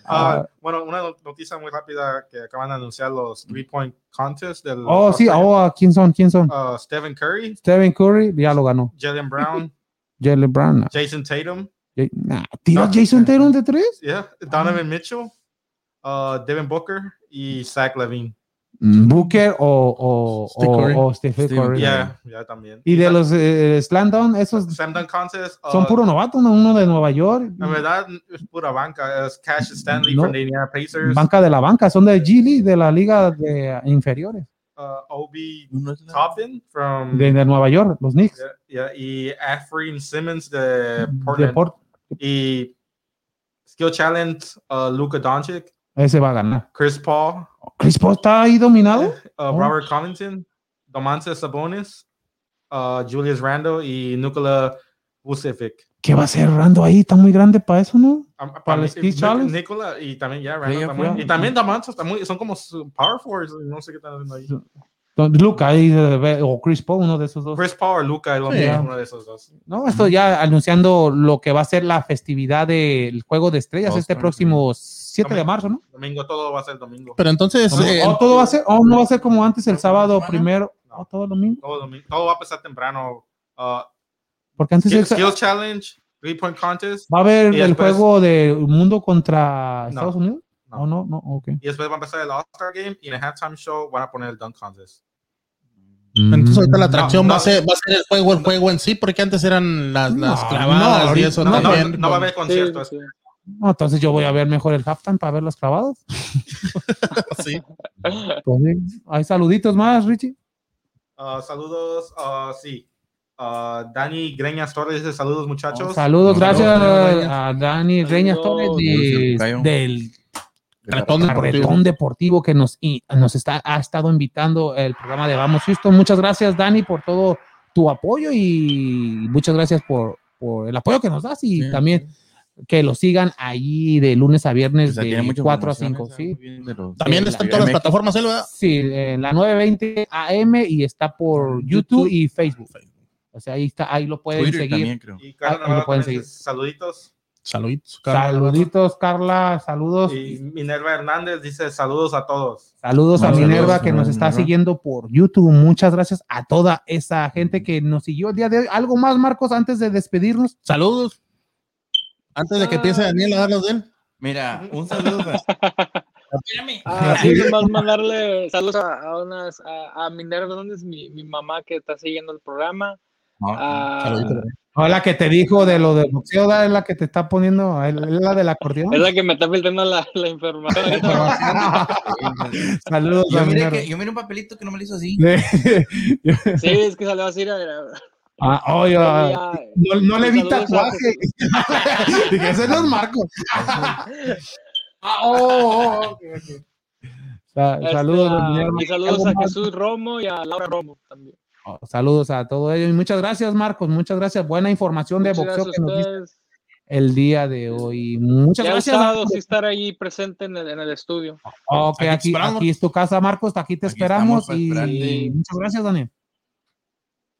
Ah, bueno, una no- noticia muy rápida que acaban de anunciar los three point contests del. Oh, sí, oh, ¿quién son? ¿Quién son? Uh, Stephen Curry, Stephen Curry, ya lo ganó. Jalen Brown, Jalen Brown. Jason Tatum, nah, ¿Tira No. Jason Tatum de tres? yeah, Donovan Mitchell, uh, Devin Booker y Zach Levine. Booker o, o, Curry. o, o Stephen Curry. Yeah, yeah, también. Y de los eh, Slam Dunk, esos Slam Dunk Contest. uh, son puro novatos, ¿no? uno de Nueva York. En verdad, es pura banca. Es Cash Stanley No. from the Indiana Pacers, Banca de la banca, son de G League, de la liga de inferiores, uh, Obi la- Toppin from. de, de Nueva York, los Knicks. Yeah, yeah, y Afrin Simmons de De Portland. Port- y Skill Challenge, uh, Luka Doncic, ese va a ganar. Chris Paul, Chris Paul está ahí dominado. uh, Oh. Robert Covington, Domantas Sabonis, uh, Julius Randle y Nikola Vucevic. ¿Qué va a ser Rando ahí? Está muy grande para eso, ¿no? Um, Para el mí- Skill Nic- Challenge. Nikola y también ya también. fue. Y también Domantas está muy- son como power forwards, no sé qué están haciendo ahí. Luca ahí, eh, o Chris Paul, uno de esos dos. Chris Paul o Sí. mismo, uno de esos dos. No, esto ya anunciando lo que va a ser la festividad del Juego de Estrellas este próximo 7 de marzo, ¿no? Domingo todo va a ser domingo. Pero entonces, eh, o todo va a ser, o no va a ser como antes el sábado semana? primero, No. o todo lo mismo. Todo, domingo. todo va a empezar temprano. Uh, Porque antes Skill, el- Skills Challenge, Three Point Contest. va a haber el después- juego de mundo contra No. Estados Unidos. No. ¿O no? No, ok. Y después va a empezar el All-Star Game y en el halftime show van a poner el Dunk Contest. Entonces ahorita la Mm. atracción No, va, a ser, va a ser el juego, el juego en sí, porque antes eran las, las No, clavadas no, y eso ahorita- No, no, también. no va a haber conciertos. sí. No, entonces yo voy a ver mejor el halftime para ver los clavados. Sí. Pues sí. Hay saluditos más, Richie. Uh, saludos, uh, sí. Uh, Dani Greñas Torres dice saludos muchachos. Saludos, Saludos, gracias Saludos, a, a Dani Reñas Torres de- del Cartón deportivo. Que nos, y- nos está, ha estado invitando el programa de Vamos Houston. Muchas gracias, Dani, por todo tu apoyo y muchas gracias por, por el apoyo que nos das y Sí, también que lo sigan ahí de lunes a viernes de muchas 4 a promociones, 5. Sí, muy bien de los- También Sí, está en la todas las plataformas, ¿eh? sí en la 920 AM y está por YouTube, y Facebook. O sea, ahí está, ahí lo pueden Twitter seguir. también, creo. Y Carla ahí lo Navarro pueden también dice saluditos. Saluditos. Carla. Saluditos, Carla, saludos. Y Minerva Hernández dice saludos a todos. Saludos a Saludos, Minerva que nos está Minerva. siguiendo por YouTube. Muchas gracias a toda esa gente que nos siguió el día de hoy. ¿Algo más, Marcos, antes de despedirnos? Saludos. Antes de que empiece Daniel a darnos de él. Mira, un saludo. Ah, sí, nomás mandarle saludos a, a unas, a, a Minerva Hernández, mi, mi mamá que está siguiendo el programa. No, A- Saluditos. No, la que te dijo de lo del boxeo, ¿da? es la que te está poniendo, es la del acordeón. es la que me está filtrando la, la información. Saludos Yo miré, que, yo miré un papelito que no me lo hizo así. Sí, es que salió así. era- era- Ah, Ya, no, no le vi saludos tatuaje. Dije, ese no es Marco. Ah, oh, oh, oh, ok, ok. Sa- Este, saludos, a- saludos a Jesús Romo y a Laura Romo también. Oh, Saludos a todos ellos y muchas gracias, Marcos. Muchas gracias. Buena información de boxeo que nos diste el día de hoy. Muchas Ya gracias. Marcos. sí estar ahí presente en el, en el estudio. Ok, Aquí aquí, es tu casa, Marcos. Aquí te Aquí esperamos y muchas gracias, Daniel.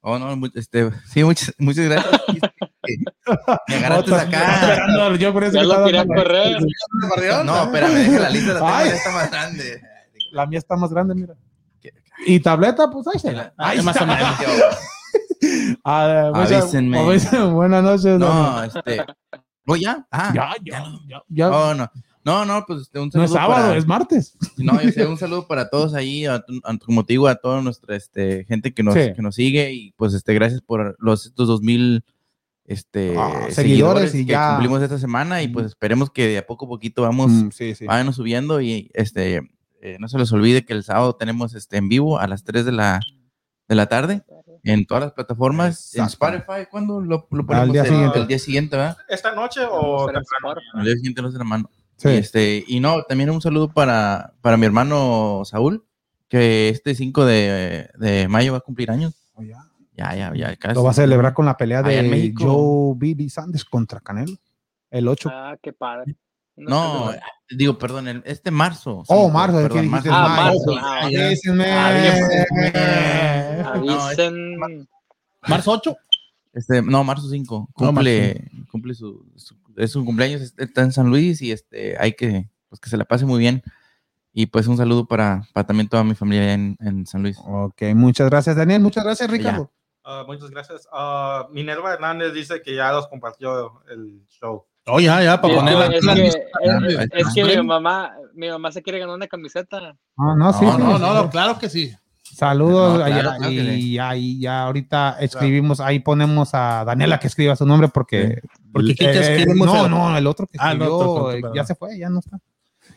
Oh, no, este, sí, muchas, muchas gracias. Me agarraste acá. yo por eso Ya lo quería correr. No, espérame, deja la lista, la Ay. está más grande. La mía está más grande, mira. Y tableta, pues ahí se la. Ahí más está. o menos. Ah, Avísenme. Buenas noches. No, Daniel. este. ¿Oh, ya? Ah, ya, ya, ya, ya. Oh, no. No, no, pues este, un no es saludo sábado, para- es martes. No, yo sé, un saludo para todos ahí, a tu- a- como te digo, a toda nuestra este, gente que nos, Sí. que nos sigue y pues este, gracias por los estos 2000 este, Ah, seguidores seguidores, y que ya. cumplimos esta semana y pues esperemos que de a poco a poquito vamos, Mm, sí, sí. vayan subiendo y este, eh, no se les olvide que el sábado tenemos este en vivo a las 3 de la, de la tarde en todas las plataformas, en. Spotify, ¿cuándo lo, lo Al ponemos? día El- siguiente. El día siguiente, ¿verdad? ¿Esta noche o temprano? El día siguiente no se la mano. Sí. Y, este, y no, también un saludo para, para mi hermano Saúl, que este 5 de, de mayo va a cumplir años. Oh, ya. Ya, ya, ya. Casi. Lo va a celebrar con la pelea Allá de México. Joe Billy Sanders contra Canelo. El 8. Ah, qué padre. No, sé. digo, perdón, el- este marzo. Oh, marzo, ¿qué perdón, dijiste? Ah, Mayo. marzo. Ah. Avísenme. Avisen. Marzo 8. Este, no, marzo 5. Cumple, cumple su, su- es su cumpleaños, este, está en San Luis y este, hay que, pues que se la pase muy bien. Y pues un saludo para, para también toda mi familia en, en San Luis. Ok, muchas gracias, Daniel. Muchas gracias, Ricardo. Ah, muchas gracias. Ah, Minerva Hernández dice que ya los compartió el show. Oh, ya, ya, para ponerla. es, la que, lista. es, es que mi mamá, mi mamá se quiere ganar una camiseta. Ah, no, sí, No, sí. No, no, no, claro que sí. Saludos. No, claro, allá, claro que y sí. ya, ahorita escribimos, ahí ponemos a Daniela que escriba su nombre porque. Porque eh, escribimos no, no, el otro que Ah, escribió otro, eh, ya se fue, ya no está.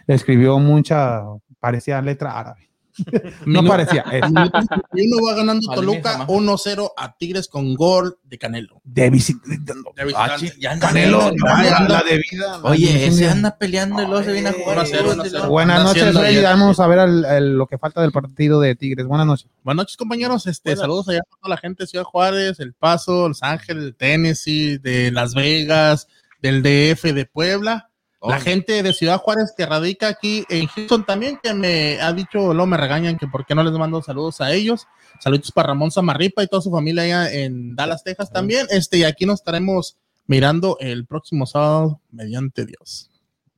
Escribió mucha, parecía letra árabe. No parecía. uno va ganando Toluca Mijama. 1-0 a Tigres con gol de Canelo. de visita. De Ah, visitante. chi- ya anda Canelo, la debida. la Oye, ese anda peleando y luego se viene a jugar. A jugar. Buenas noches, Rey. Vamos a ver el- el- lo que falta del partido de Tigres. Buenas noches. Buenas noches, compañeros. Este, Buenas. saludos allá a toda la gente de Ciudad Juárez, El Paso, Los Ángeles, Tennessee, de Las Vegas, del DF, de Puebla. La gente de Ciudad Juárez que radica aquí en Houston también, que me ha dicho, luego me regañan que por qué no les mando saludos a ellos. Saludos para Ramón Zamarripa y toda su familia allá en Dallas, Texas también. Este, y aquí nos estaremos mirando el próximo sábado, mediante Dios.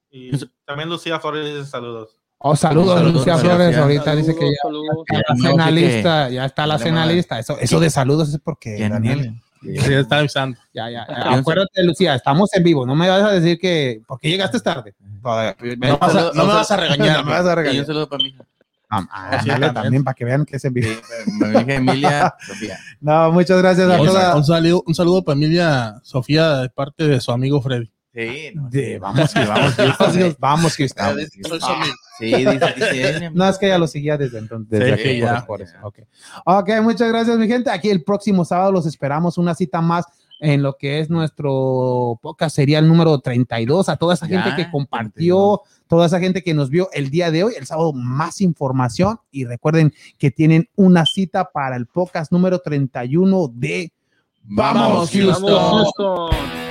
Y también Lucía Flores dice saludos. Oh, saludos, Saludos, Lucía. Flores. Ahorita Saludos, dice que ya saludos. está la cena lista. Ya está la cena lista. Eso, eso de saludos es porque que Daniel. Sí, está avisando. Ya, ya. Acuérdate, Lucía, estamos en vivo. No me vas a decir que. porque llegaste tarde? Todavía. No, vas a- no me vas a regañar. No me vas a Y un regañar. saludo para mi hija. Ah, sí, también. también para que vean que es en vivo. Sí, Emilia Sofía. No, muchas gracias a Un, toda. un saludo, un saludo para Emilia Sofía de parte de su amigo Freddy. Sí, no, De- vamos, que vamos, Houston. Vamos, Houston. Su amigo. Sí, dice, dice. No, es que ya lo seguía desde entonces. Desde Sí, aquí, por- ya. por eso. Ok. ok, muchas gracias, mi gente. Aquí el próximo sábado los esperamos una cita más en lo que es nuestro podcast, sería el número 32. A toda esa Ya, gente que compartió, toda esa gente que nos vio el día de hoy, el sábado, más información. Y recuerden que tienen una cita para el podcast número 31 de Vamos, Houston. Vamos, Houston.